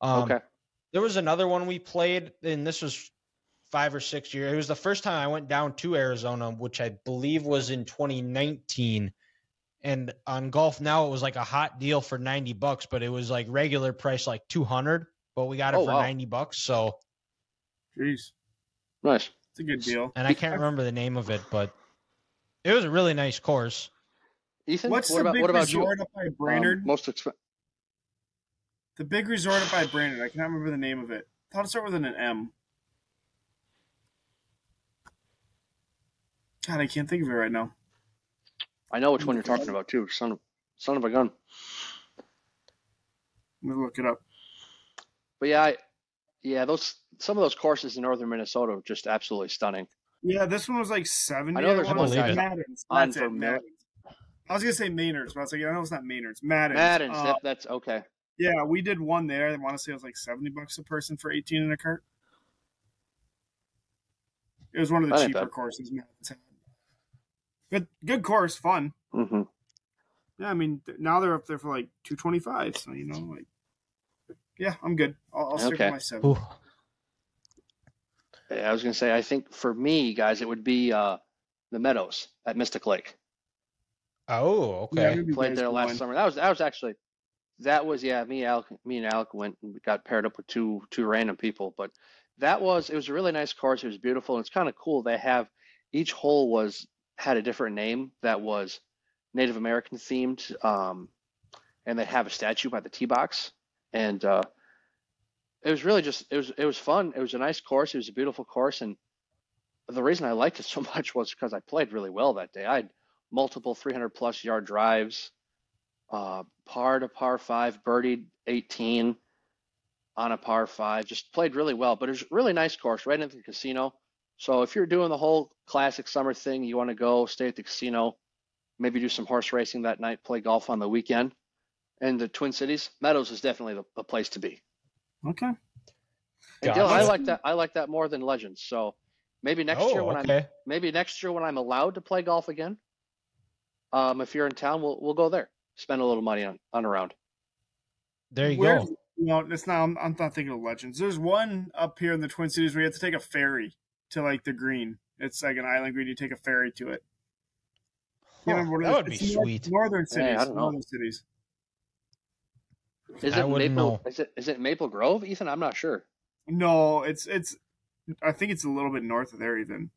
Um, okay. There was another one we played, and this was five or six years. It was the first time I went down to Arizona, which I believe was in 2019. And on Golf Now, it was like a hot deal for 90 bucks, but it was like regular price like 200, but we got it Oh, for wow. 90 bucks. So, Jeez, Nice. it's a good deal. and I can't remember the name of it, but it was a really nice course. Ethan, What's what the about big what about you? resort up by Brainerd? Um, most exp- the big resort up by Brainerd. I can't remember the name of it. I thought it started with an M. God, I can't think of it right now. I know which one you're talking about too. Son of son of a gun. Let me look it up. But yeah, I, yeah, those some of those courses in northern Minnesota are just absolutely stunning. Yeah, this one was like seventy. I know there's one guy Madden's. on That's it, Madden's. I was gonna say Maynard's, but I was like, I know it's not Maynard's. Madden's. Madden's, Uh, yep, that's okay. Yeah, we did one there. I want to say it was like seventy bucks a person for eighteen in a cart. It was one of the That cheaper courses. Madden's had. Good, good course, fun. hmm Yeah, I mean now they're up there for like two twenty five. So you know, like, yeah, I'm good. I'll, I'll stick Okay. with my seven. Ooh. I was gonna say, I think for me, guys, it would be uh, the Meadows at Mystic Lake. Oh, okay. maybe you Played there last win. summer. That was that was actually that was yeah. Me, Alec, me and Alec went and got paired up with two two random people, but that was it was a really nice course. It was beautiful, and it's kind of cool. They have each hole was had a different name that was Native American themed, um, and they have a statue by the tee box, and uh, it was really just it was it was fun. It was a nice course. It was a beautiful course, and the reason I liked it so much was because I played really well that day. I had multiple 300 plus yard drives, uh, par to par five, birdied 18 on a par five. Just played really well, but it was a really nice course right into the casino. So if you're doing the whole classic summer thing, you want to go stay at the casino, maybe do some horse racing that night, play golf on the weekend. And the Twin Cities, Meadows is definitely the, the place to be. Okay. And Gotcha. Dylan, I like that. I like that more than Legends. So maybe next year Oh, when I'm maybe next year when I'm allowed to play golf again, um, if you're in town, we'll we'll go there. Spend a little money on on a round. There you Where's- go. No, it's not. I'm, I'm not thinking of Legends. There's one up here in the Twin Cities where you have to take a ferry to like the green. It's like an island green. You take a ferry to it. You Huh, remember what it that is? would be sweet. Northern cities. Hey, I don't know. Northern cities. Is it wouldn't Maple? know. Is it is it Maple Grove, Ethan? I'm not sure. No, it's it's. I think it's a little bit north of there, even.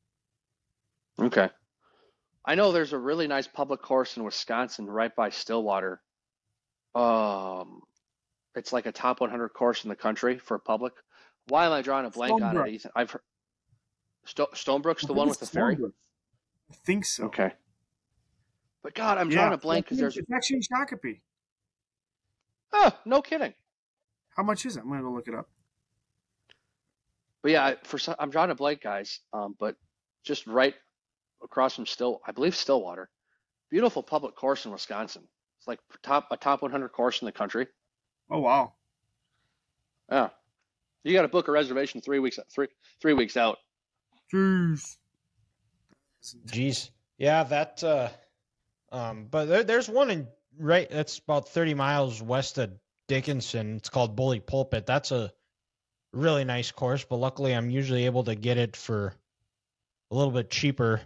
Okay. I know there's a really nice public course in Wisconsin right by Stillwater. Um, it's like a top 100 course in the country for public. Why am I drawing a blank on it, Ethan? I've heard Sto- Stonebrooke's the one with the ferry. I think so. Okay. But God, I'm Yeah, drawing a blank because there's it's actually in Shakopee. ah, no kidding. How much is it? I'm gonna go look it up. But yeah, I- for some, I'm drawing a blank, guys. Um, but just right across from Still, I believe Stillwater, beautiful public course in Wisconsin. It's like top a top 100 course in the country. Oh wow. Yeah, you got to book a reservation three weeks three three weeks out. Jeez. Jeez. Yeah, that. Uh, um, but there, there's one in right. That's about 30 miles west of Dickinson. It's called Bully Pulpit. That's a really nice course, but luckily I'm usually able to get it for a little bit cheaper.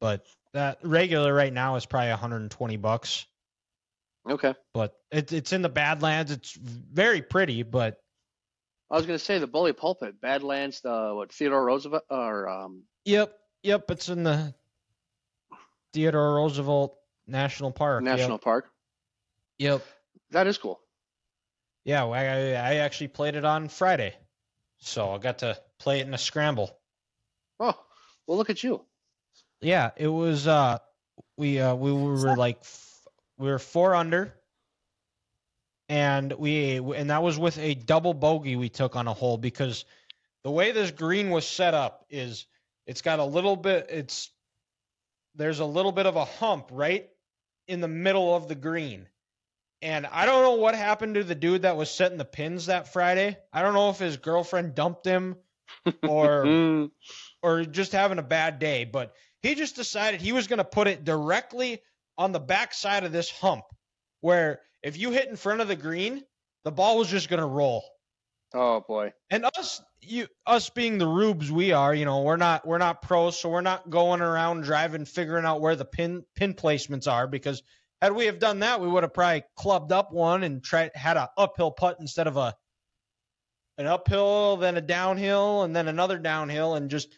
But that regular right now is probably 120 bucks. Okay, But it, it's in the Badlands. It's very pretty, but I was gonna say the Bully Pulpit, Badlands, the what Theodore Roosevelt or um yep, yep. It's in the Theodore Roosevelt National Park. Yep, National Park. Yep. That is cool. Yeah, I, I actually played it on Friday, so I got to play it in a scramble. Oh, well, look at you. Yeah, it was. Uh, we uh, we were like f- we were four under, and we and that was with a double bogey we took on a hole because the way this green was set up is it's got a little bit it's there's a little bit of a hump right in the middle of the green. And I don't know what happened to the dude that was setting the pins that Friday. I don't know if his girlfriend dumped him or or just having a bad day, but he just decided he was going to put it directly on the back side of this hump where if you hit in front of the green, the ball was just going to roll. oh boy. And us you us being the rubes we are, you know, we're not we're not pros, so we're not going around driving figuring out where the pin pin placements are because had we have done that, we would have probably clubbed up one and tried had a uphill putt instead of a an uphill, then a downhill, and then another downhill, and just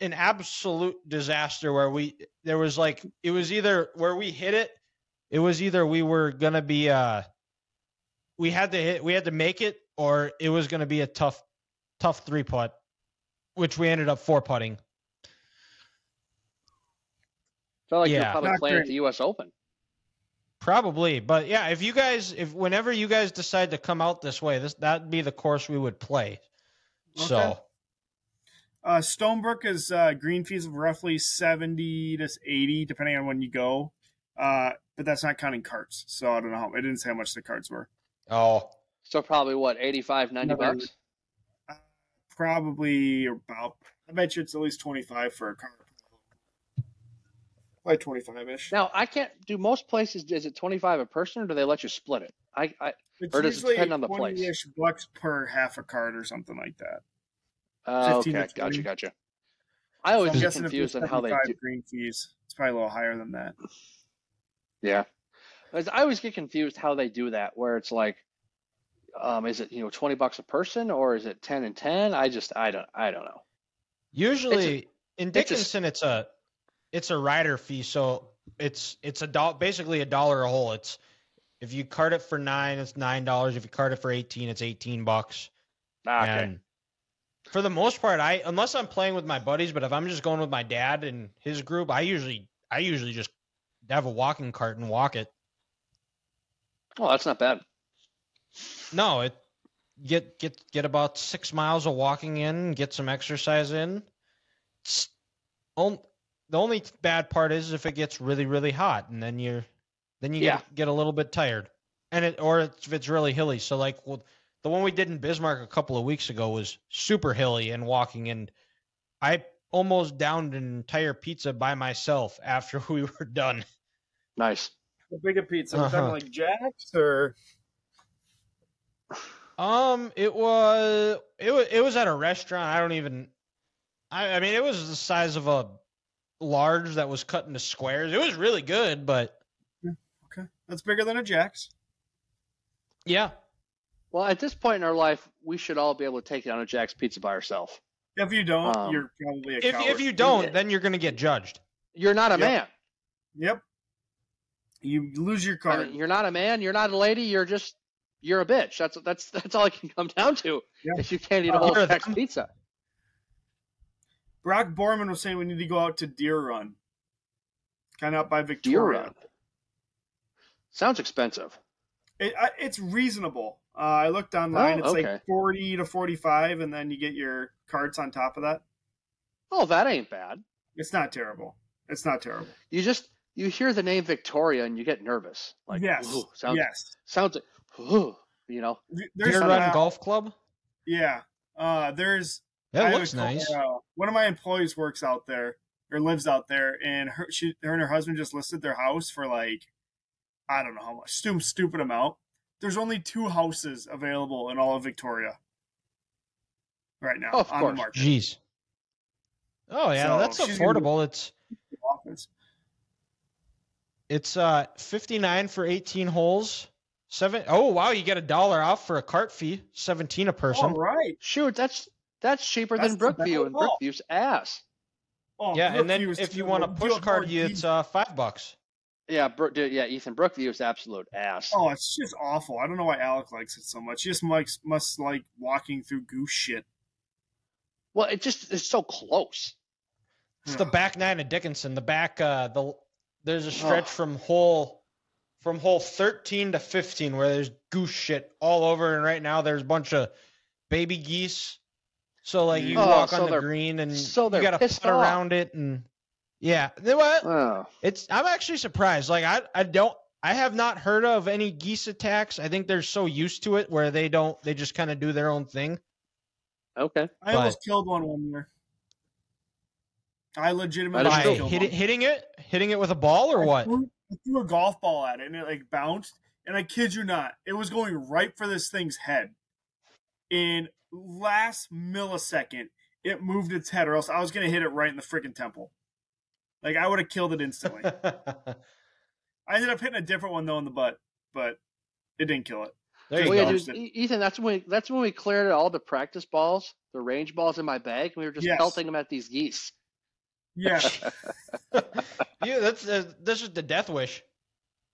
an absolute disaster where we there was like it was either where we hit it, it was either we were gonna be uh we had to hit we had to make it or it was gonna be a tough tough three putt, which we ended up four putting. Felt like you're probably Not playing at the U.S. Open. Probably, but yeah, if you guys, if whenever you guys decide to come out this way, this that'd be the course we would play. Okay. So Uh, Stonebrooke is uh, green fees of roughly 70 to 80, depending on when you go. Uh, but that's not counting carts. So I don't know how, it didn't say how much the carts were. oh, So probably what 85, 90 Another- bucks. Probably about, I bet you it's at least 25 for a cart. Like 25 ish. Now I can't. Do most places is it 25 a person or do they let you split it? I, I It's or does it depend on the place? 20-ish bucks per half a cart or something like that. uh, 15 to okay, gotcha, gotcha. I always So get confused on how they 75 do. green fees. It's probably a little higher than that. Yeah, As- I always get confused how they do that. Where it's like, um, is it you know 20 bucks a person or is it 10 and 10? I just I don't I don't know. usually in it's a- Dickinson it's a it's a rider fee, so it's it's a dollar basically a dollar a hole. It's if you cart it for nine, it's nine dollars. If you cart it for eighteen, it's eighteen bucks. Ah, okay. And for the most part, I unless I'm playing with my buddies, but if I'm just going with my dad and his group, I usually I usually just have a walking cart and walk it. Oh, that's not bad. No, it get get get about six miles of walking in, get some exercise in. It's, on, the only bad part is if it gets really really hot, and then you're then you Yeah. get, get a little bit tired, and it or if it's really hilly. So like well, the one we did in Bismarck a couple of weeks ago was super hilly and walking, and I almost downed an entire pizza by myself after we were done. Nice. The bigger pizza, Uh-huh. talking like Jack's or Um, it was it was it was at a restaurant. I don't even. I I mean, it was the size of a large that was cut into squares. It was really good, but okay, that's bigger than a Jack's. yeah, Well, at this point in our life, we should all be able to take it on a Jack's Pizza by ourselves. If you don't, Um, you're probably a if coward. if you don't, then you're gonna get judged. You're not a Yep. man. Yep. You lose your I card. mean, you're not a man. You're not a lady. You're just you're a bitch. That's that's that's all it can come down to. Yeah. If you can't eat a Uh, whole You're a Jack's them. pizza. Brock Borman was saying we need to go out to Deer Run, kind of out by Deer Victoria. Run. Sounds expensive. It, I, it's reasonable. Uh, I looked online; Oh, it's okay. like forty to forty-five, and then you get your carts on top of that. Oh, that ain't bad. It's not terrible. It's not terrible. You just you hear the name Victoria and you get nervous. Like yes, sounds yes. sounds like ooh, you know. There's Deer uh, Run Golf Club. Yeah. Uh, there's That I looks nice. uh, one of my employees works out there or lives out there, and her, she, her and her husband just listed their house for like, I don't know how much, stupid, stupid amount. There's only two houses available in all of Victoria right now oh, Of on course. the market. Jeez. Oh yeah, So, that's she's gonna be- affordable. It's Office. it's uh 59 for 18 holes. Seven oh wow, you get a dollar off for a cart fee. 17 a person. All right. Shoot, that's that's cheaper That's than Brookview, and. Brookview's ass. Oh, yeah, and then if you want a Do push have card, you it's uh five bucks. Yeah, Bro- dude, yeah, Ethan Brookview's absolute ass. Oh, it's just awful. I don't know why Alec likes it so much. He just likes, must like walking through goose shit. Well, it just it's so close. It's the back nine of Dickinson. The back uh the there's a stretch Ugh. from hole from hole 13 to 15 where there's goose shit all over and right now there's a bunch of baby geese. So like you Oh, walk so on the green and so you got to pissed putt off. around it and yeah. They- what? Oh, It's I'm actually surprised. Like I I don't I have not heard of any geese attacks. I think they're so used to it where they don't they just kind of do their own thing. Okay. I But- almost killed one one year. I legitimately That is By killed hit one. it, hitting it, hitting it with a ball or I what? threw, I threw a golf ball at it and it like bounced. And I kid you not, it was going right for this thing's head. In last millisecond, it moved its head, or else I was gonna hit it right in the freaking temple. Like I would have killed it instantly. I ended up hitting a different one though in the butt, but it didn't kill it. there you Well, yeah, go. dodged dude. E- Ethan, that's when we, that's when we cleared all the practice balls, the range balls in my bag, and we were just Yes. pelting them at these geese. Yeah, yeah, that's uh, this is the death wish.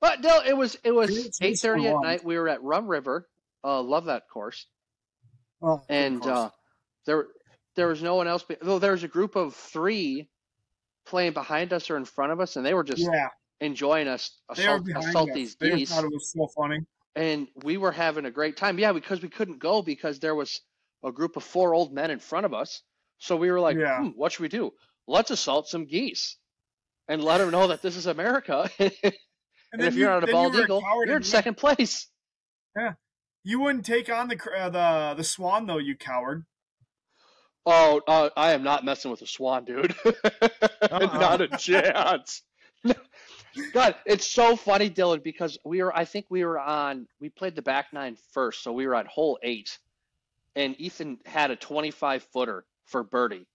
But no, it was it was It's- eight it's thirty at night. We were at Rum River. Uh, love that course. Oh, and course. uh, there there was no one else. be- Though there was a group of three playing behind us or in front of us, and they were just yeah, enjoying us assault, assault us. these They geese, thought it was so funny. and we were having a great time. Yeah, because we couldn't go because there was a group of four old men in front of us. So we were like, Yeah. hmm, what should we do? Let's assault some geese and let them know that this is America. and, And, if you're not a bald you eagle, coward you're in second place. Yeah. You wouldn't take on the uh, the the swan though, you coward. Oh, uh, I am not messing with a swan, dude. not a chance. God, it's so funny, Dylan, because we were, I think we were on, we played the back nine first, so we were at hole eight, and Ethan had a 25 footer for birdie.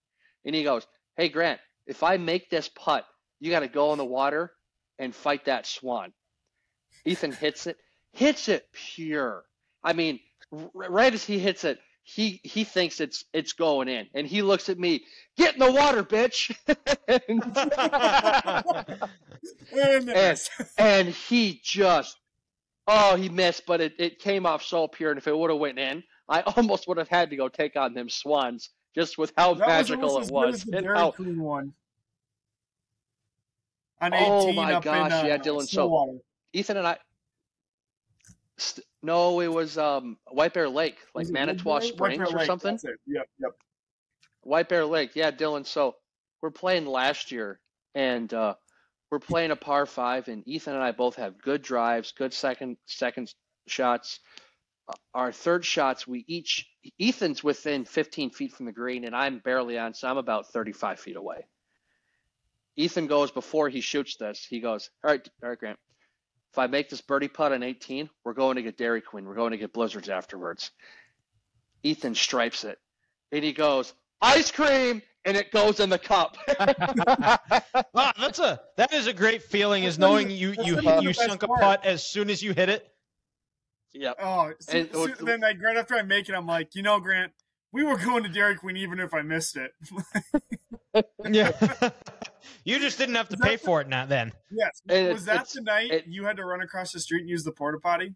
And he goes, Hey, Grant, if I make this putt, you got to go in the water and fight that swan. Ethan hits it, hits it pure. I mean, r- right as he hits it, he he thinks it's it's going in, and he looks at me, get in the water, bitch. And, And- and he just oh he missed but it, it came off so pure and if it would have went in i almost would have had to go take on them swans just with how that magical almost it was the and how, one. On Oh my gosh, in, uh, yeah, Dylan, so- ethan and i st- no it was um white bear lake like manitowoc springs or Lake, something Yep, yep. White Bear Lake, yeah, Dylan. So we're playing last year, and uh, we're playing a par five, and Ethan and I both have good drives, good second second shots. Uh, Our third shots, we each Ethan's within 15 feet from the green, and I'm barely on, so I'm about 35 feet away. Ethan goes before he shoots this. He goes, "All right, all right, Grant. If I make this birdie putt on 18, we're going to get Dairy Queen. We're going to get Blizzards afterwards." Ethan stripes it, and he goes, "Ice cream!" and it goes in the cup. Wow, that's a that is a great feeling. Is knowing even- you you not you the best sunk a putt as soon as you hit it. yep. Oh, so, And- so then like right after I make it, I'm like, you know, Grant, we were going to Dairy Queen even if I missed it. Yeah. you just didn't have to Is that pay for it not then. yes. And was that it's- the night it- you had to run across the street and use the porta potty?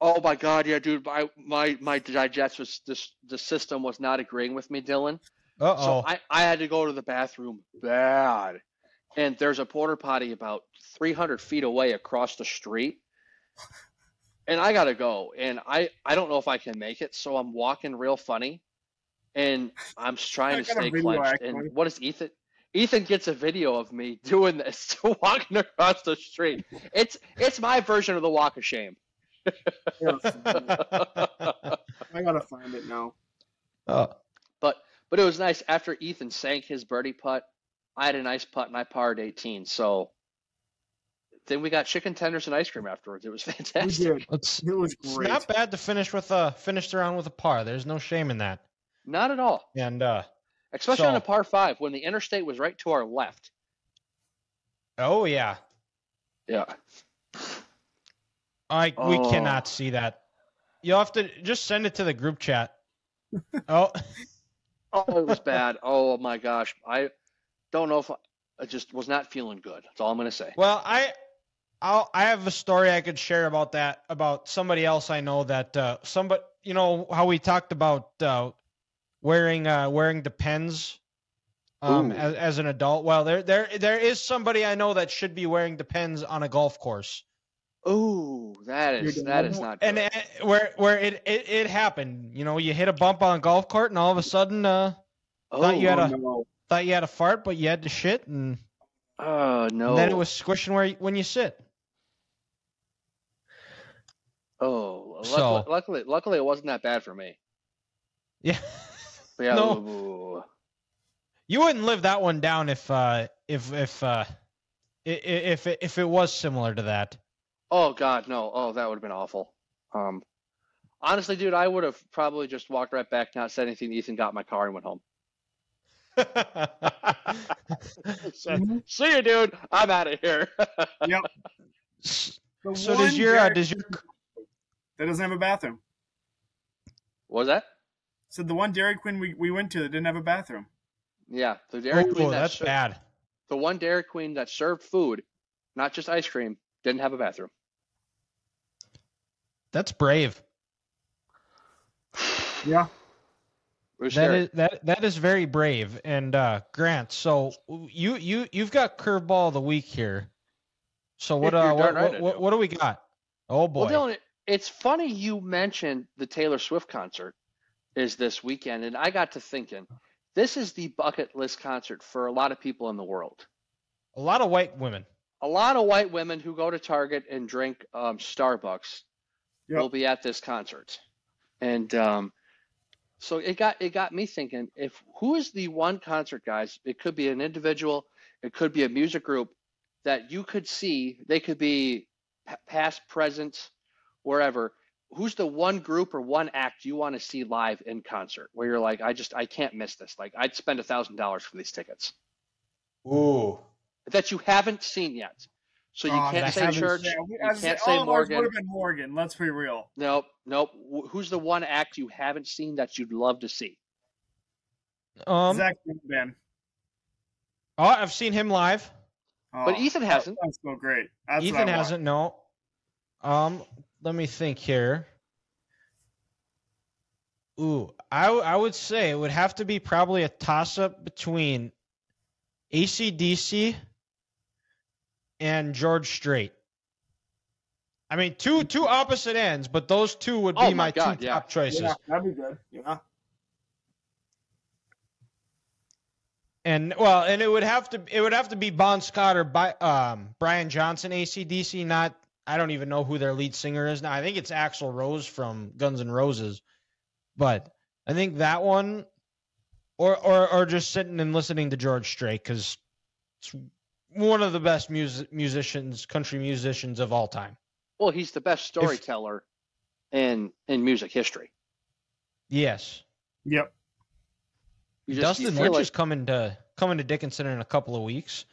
Oh my God, yeah, dude. My my my digest was this the system was not agreeing with me, Dylan. Uh So oh. I I had to go to the bathroom bad, and there's a porta potty about 300 feet away across the street, and I gotta go, and I I don't know if I can make it, so I'm walking real funny, and I'm trying to stay video, clenched. And what is Ethan? Ethan gets a video of me doing this, walking across the street. It's it's my version of the walk of shame. I gotta find it now. Uh, But but it was nice after Ethan sank his birdie putt. I had a nice putt and I parred 18. So then we got chicken tenders and ice cream afterwards. It was We fantastic. did. it's It was it's great. not bad to finish with a finish the round with a par. There's no shame in that. Not at all. And uh Especially on a par five when the interstate was right to our left. oh yeah, Yeah. I we Oh. cannot see that. You'll have to just send it to the group chat. oh, Oh, it was bad. oh my gosh. I don't know if I, I just was not feeling good. That's all I'm gonna say. well, I I'll, I have a story I could share about that about somebody else I know that uh somebody you know how we talked about uh wearing uh wearing depends um as, as an adult. Well, there there there is somebody I know that should be wearing depends on a golf course. Ooh, that is You're that done. not and good. uh, where where it, it it happened, you know, you hit a bump on a golf cart and all of a sudden uh thought you had oh, a- no. thought you had a fart but you had to shit and, oh no. and then it was squishing where you, when you sit. Oh, luckily, So- luckily, luckily, it wasn't that bad for me. Yeah. Yeah. No. You wouldn't live that one down if uh if if uh i- i- if it, if it was similar to that. Oh God, no. Oh, that would have been awful. Um, honestly, dude, I would have probably just walked right back, not said anything. to Ethan got my car and went home. Said, See you, dude. I'm out of here. yep. The so does your uh, does your that doesn't have a bathroom. what was that? So the one Dairy Queen we, we went to that didn't have a bathroom. Yeah, the Dairy oh Queen that that's ser- bad. the one Dairy Queen that served food, not just ice cream, didn't have a bathroom. That's brave. Yeah. It was That scary. that that is very brave. And uh Grant, so you you you've got curveball of the week here. So what uh what, right what, what, do. what do we got? Oh boy. Well, Dylan, it's funny you mentioned the Taylor Swift concert is this weekend, and I got to thinking, this is the bucket list concert for a lot of people in the world. a lot of white women. A lot of white women who go to Target and drink um, Starbucks Yep. will be at this concert, and um, so it got it got me thinking: if who is the one concert, guys? It could be an individual, it could be a music group that you could see. They could be p- past, present, wherever. Who's the one group or one act you want to see live in concert? Where you're like, I just I can't miss this. Like I'd spend a thousand dollars for these tickets Ooh. that you haven't seen yet. So you Oh, can't say church. Yeah, we, You as I can't said, say all of ours Morgan. would have been Morgan. Let's be real. Nope, nope. Who's the one act you haven't seen that you'd love to see? Um Zach Bryan. oh, I've seen him live. Oh, But Ethan hasn't. That's so great. That's Ethan hasn't no. Um let me think here. Ooh, I w- I would say it would have to be probably a toss up between ACDC and George Strait. I mean, two two opposite ends, but those two would be Oh my, my God, two yeah. top choices. Yeah, that'd be good. Yeah. And well, and it would have to it would have to be Bon Scott or by, um, Brian Johnson, ACDC. Not I don't even know who their lead singer is now. I think it's Axl Rose from Guns N' Roses, but I think that one, or or or just sitting and listening to George Strait because it's one of the best music musicians, country musicians of all time. Well, he's the best storyteller in in music history. Yes, Yep. You just Dustin feel Lynch like, is coming to coming to Dickinson in a couple of weeks.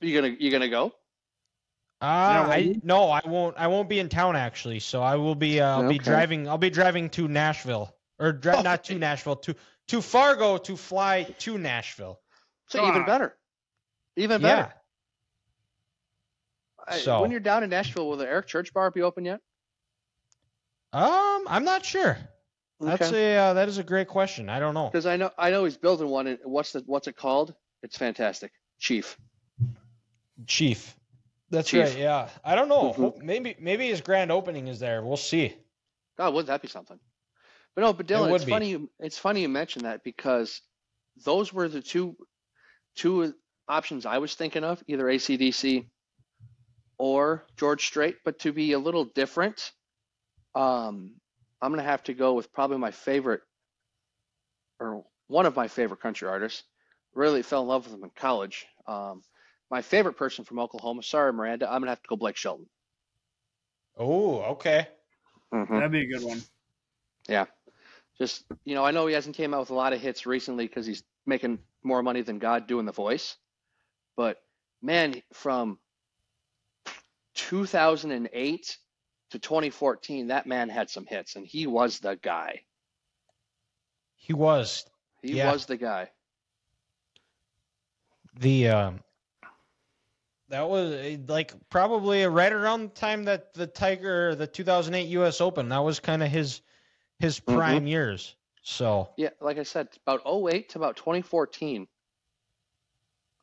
You gonna you gonna go? Uh, will I no, I won't. I won't be in town actually. So I will be. Uh, I'll be driving. I'll be driving to Nashville, or dri- not to Nashville, to to Fargo to fly to Nashville. So even better, even Yeah. better. I- So- when you're down in Nashville, will the Eric Church Bar be open yet? Um, I'm not sure. That's a uh, that is a great question. I don't know. Because I know I know he's building one. And what's the what's it called? It's fantastic. Chief. Chief. That's Chief. right. Yeah. I don't know. Mhm. Maybe maybe his grand opening is there. We'll see. God, wouldn't that be something? But no, but Dylan, would it's be. funny. You, it's funny you mentioned that because those were the two two options I was thinking of, either ACDC or George Strait. But to be a little different, um, I'm gonna have to go with probably my favorite or one of my favorite country artists. Really fell in love with him in college. Um, my favorite person from Oklahoma. Sorry, Miranda. I'm gonna have to go Blake Shelton. Oh, okay. Mhm. That'd be a good one. Yeah, just you know i know he hasn't came out with a lot of hits recently because he's making more money than god doing the voice but man from 2008 to 2014 that man had some hits and he was the guy He was he Yeah. was the guy the um. That was eh, like probably right around the time that the Tiger, the 2008 U.S. Open, that was kind of his his Mhm. prime years. So yeah like i said about 08 to about 2014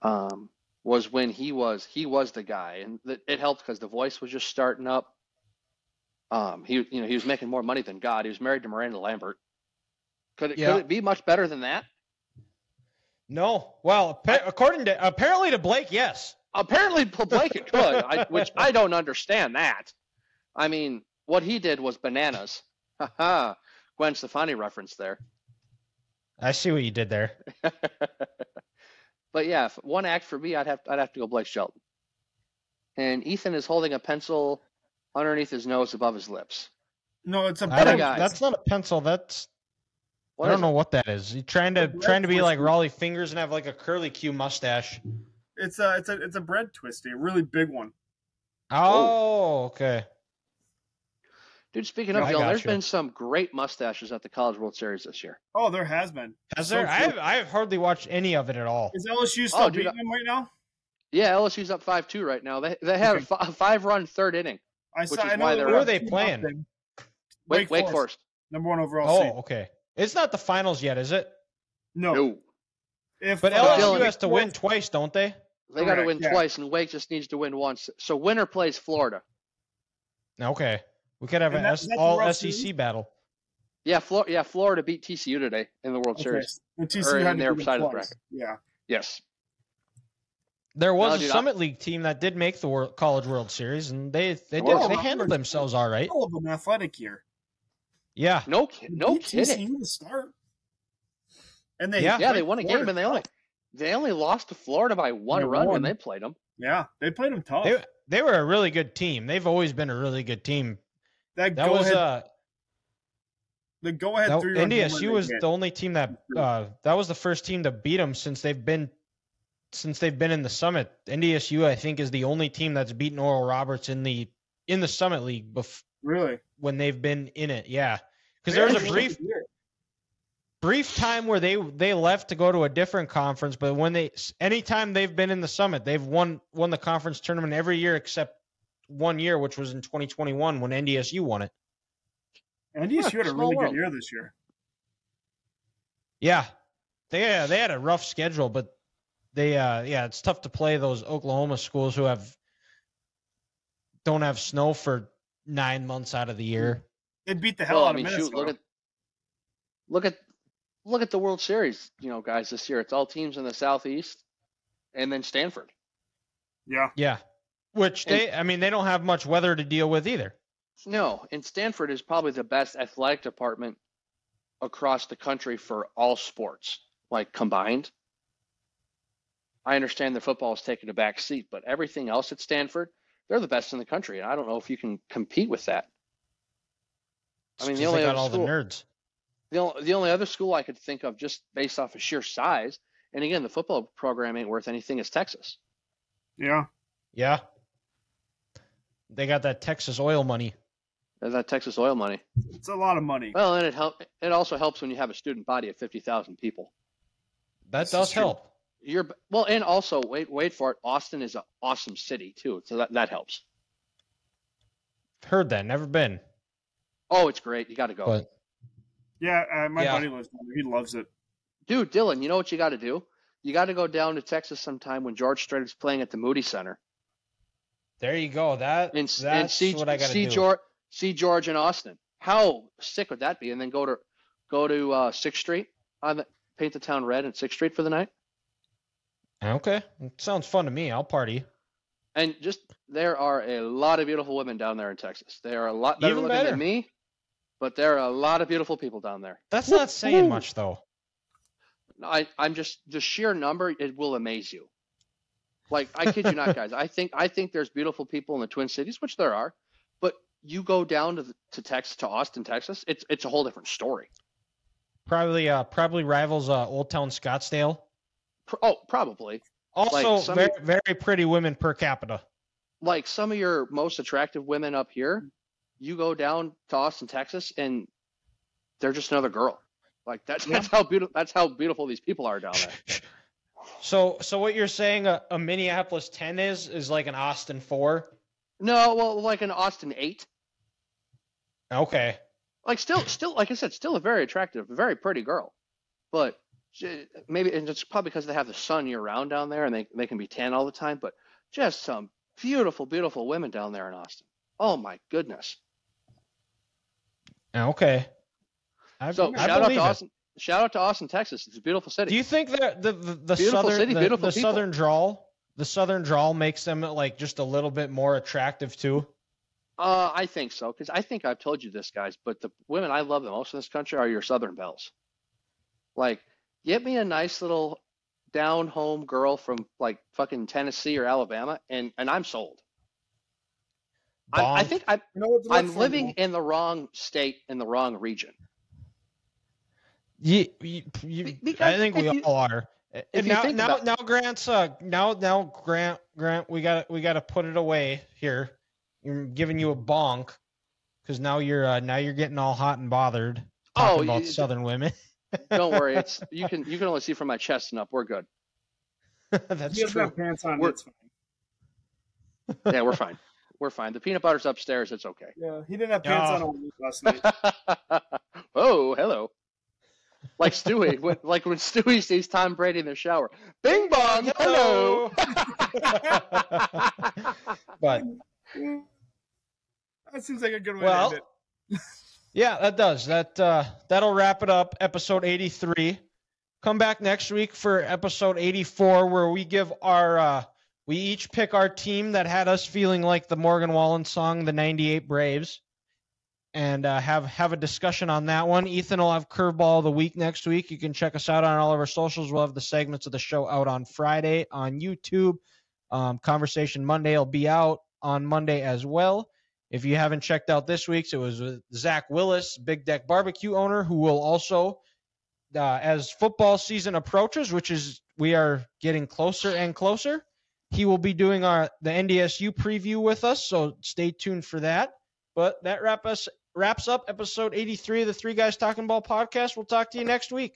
um was when he was he was the guy and th- it helped because the voice was just starting up um he you know he was making more money than god he was married to miranda lambert could it Yeah. could it be much better than that no, well, according to apparently to Blake, yes. Apparently blake could I, which i don't understand that i mean what he did was bananas Haha. Gwen Stefani reference there. I see what you did there. but yeah, if one act for me, I'd have I'd have to go Blake Shelton. And Ethan is holding a pencil underneath his nose above his lips. No, it's a don't, guys. that's not a pencil. That's What I don't know it? what that is. You trying to trying to be like. Rollie Fingers and have like a curly Q mustache. It's a it's a it's a bread twisty, a really big one. Oh, okay. Dude, speaking I y'all, there's gotcha. been some great mustaches at the College World Series this year. Oh, there has been. Has So there? I true. have, I have hardly watched any of it at all. Is LSU oh, still Oh, dude, beating them right now? Yeah, LSU's up five two right now. They they have Okay. a five run third inning. I Which saw. is I know why they they're were Who are they playing? nothing. Wake, Wake Wake Forest. Forest. number one overall oh, seed. Oh, okay. It's not the finals yet, is it? No, No, if But LSU has to win twice, don't they? They got to win yeah. twice, and Wake just needs to win once. So winner plays Florida. Okay. We could have And an that- S- all SEC Series? battle. Yeah, Flor- yeah, Florida beat TCU today in the World okay, Series. the TCU Or had in their beat them side of the twice. Yeah, Yes. There was No, a dude, I- Summit League team that did make the World, College World Series, and they they did Well, they handled themselves all right. all of them athletic year. Yeah, No, ki- no Beat kidding. TCU to start, and they Yeah. Yeah, they played won a Florida game, and they only they only lost to Florida by one They run won. when they played them. Yeah, they played them tough. they they were a really good team. They've always been a really good team. that That go was ahead, uh the go ahead that, three run NDSU was the only team that uh that was the first team to beat them since they've been since they've been in the Summit. NDSU I think is the only team that's beaten Oral Roberts in the in the Summit League bef- really when they've been in it. Yeah, because there was a brief brief time where they they left to go to a different conference, but when they anytime they've been in the summit, they've won won the conference tournament every year except one year, which was in 2021 when NDSU won it. NDSU had a really world. good year this year. Yeah, they uh, they had a rough schedule, but they uh yeah, it's tough to play those Oklahoma schools who have don't have snow for nine months out of the year. They beat the hell Well, out I mean, of shoot, Minnesota. look at look at look at the World Series, you know, guys. This year, it's all teams in the Southeast, and then Stanford. yeah, Yeah, which they I mean they don't have much weather to deal with either. No, and Stanford is probably the best athletic department across the country for all sports, like combined. I understand the football is taking a back seat, but everything else at Stanford, they're the best in the country, and I don't know if you can compete with that. I mean, It's the 'cause only they got other all school, the nerds. The, only, the only other school I could think of just based off of sheer size, and again, the football program ain't worth anything, is Texas. yeah. Yeah. They got that Texas oil money. There's that Texas oil money. It's a lot of money. Well, and it help. It also helps when you have a student body of fifty thousand people. That This does is true. help. You're well, and also wait, wait for it. Austin is an awesome city too, so that that helps. Heard that. Never been. Oh, it's great. You got to go, But Yeah, uh, my Yeah. buddy lives down there. He loves it. dude. Dylan, you know what you got to do? You got to go down to Texas sometime when George Strait is playing at the Moody Center there you go. That and, that's and see what I got to do. George see George in Austin. How sick would that be? And then go to go to uh, Sixth Street on the paint the town red and Sixth Street for the night. Okay, it sounds fun to me. I'll party. And just there are a lot of beautiful women down there in Texas. They are a lot better Even looking better. than me, but there are a lot of beautiful people down there. That's not saying much though. I, I'm just the sheer number, it will amaze you. Like I kid you not, guys. I think I think there's beautiful people in the Twin Cities, which there are, but you go down to the, to Texas to Austin, Texas, it's it's a whole different story. Probably uh probably rivals uh Old Town Scottsdale. Pr- Oh, probably. Also Like, some- very very pretty women per capita. Like some of your most attractive women up here, you go down to Austin, Texas, and they're just another girl. Like that's that's how beautiful that's how beautiful these people are down there. So so what you're saying a, a Minneapolis 10 is is like an Austin 4? No, well, like an Austin eight. Okay. like still still like i said still a very attractive very pretty girl but she- maybe and it's probably because they have the sun year round down there and they, they can be tan all the time but just some beautiful beautiful women down there in austin oh my goodness Okay. I, so I shout out to it. austin shout out to austin texas it's a beautiful city Do you think that the the, the southern city, the, the southern drawl the southern drawl makes them like just a little bit more attractive too? Uh, I think so because I think I've told you this, guys. But the women I love the most in this country are your Southern belles. Like, get me a nice little down home girl from like fucking Tennessee or Alabama, and and I'm sold. I, I think I, You know what to look I'm for, living though. in the wrong state in the wrong region. You, you, you, I think we you- all are. And now, now, about- now, Grant's uh, now, now, Grant, Grant, we got, to we got to put it away here. I'm giving you a bonk because now you're, uh, now you're getting all hot and bothered talking Oh, about you- Southern women. Don't worry, it's you can you can only see from my chest and up. We're good. That's He doesn't true. have pants on. We're- It's fine. Yeah, we're fine. We're fine. The peanut butter's upstairs. It's okay. Yeah, he didn't have pants Ah. on last night. oh, hello. Like Stewie, when, like when Stewie sees Tom Brady in the shower. Bing bong, hello. but that seems like a good way Well, to end it. Yeah, that does. That uh, that'll wrap it up. Episode eighty-three. Come back next week for episode eighty-four, where we give our uh, we each pick our team that had us feeling like the Morgan Wallen song, the '98 Braves, and uh, have have a discussion on that one. Ethan will have curveball the week next week. You can check us out on all of our socials. We'll have the segments of the show out on Friday on YouTube. Um, Conversation Monday will be out on Monday as well. If you haven't checked out this week's, it was with Zach Willis, Big Deck Barbecue owner, who will also, uh, as football season approaches, which is we are getting closer and closer, he will be doing our the NDSU preview with us. So stay tuned for that. But that wrap us wraps up episode 83 of the Three Guys Talking Ball podcast. We'll talk to you next week.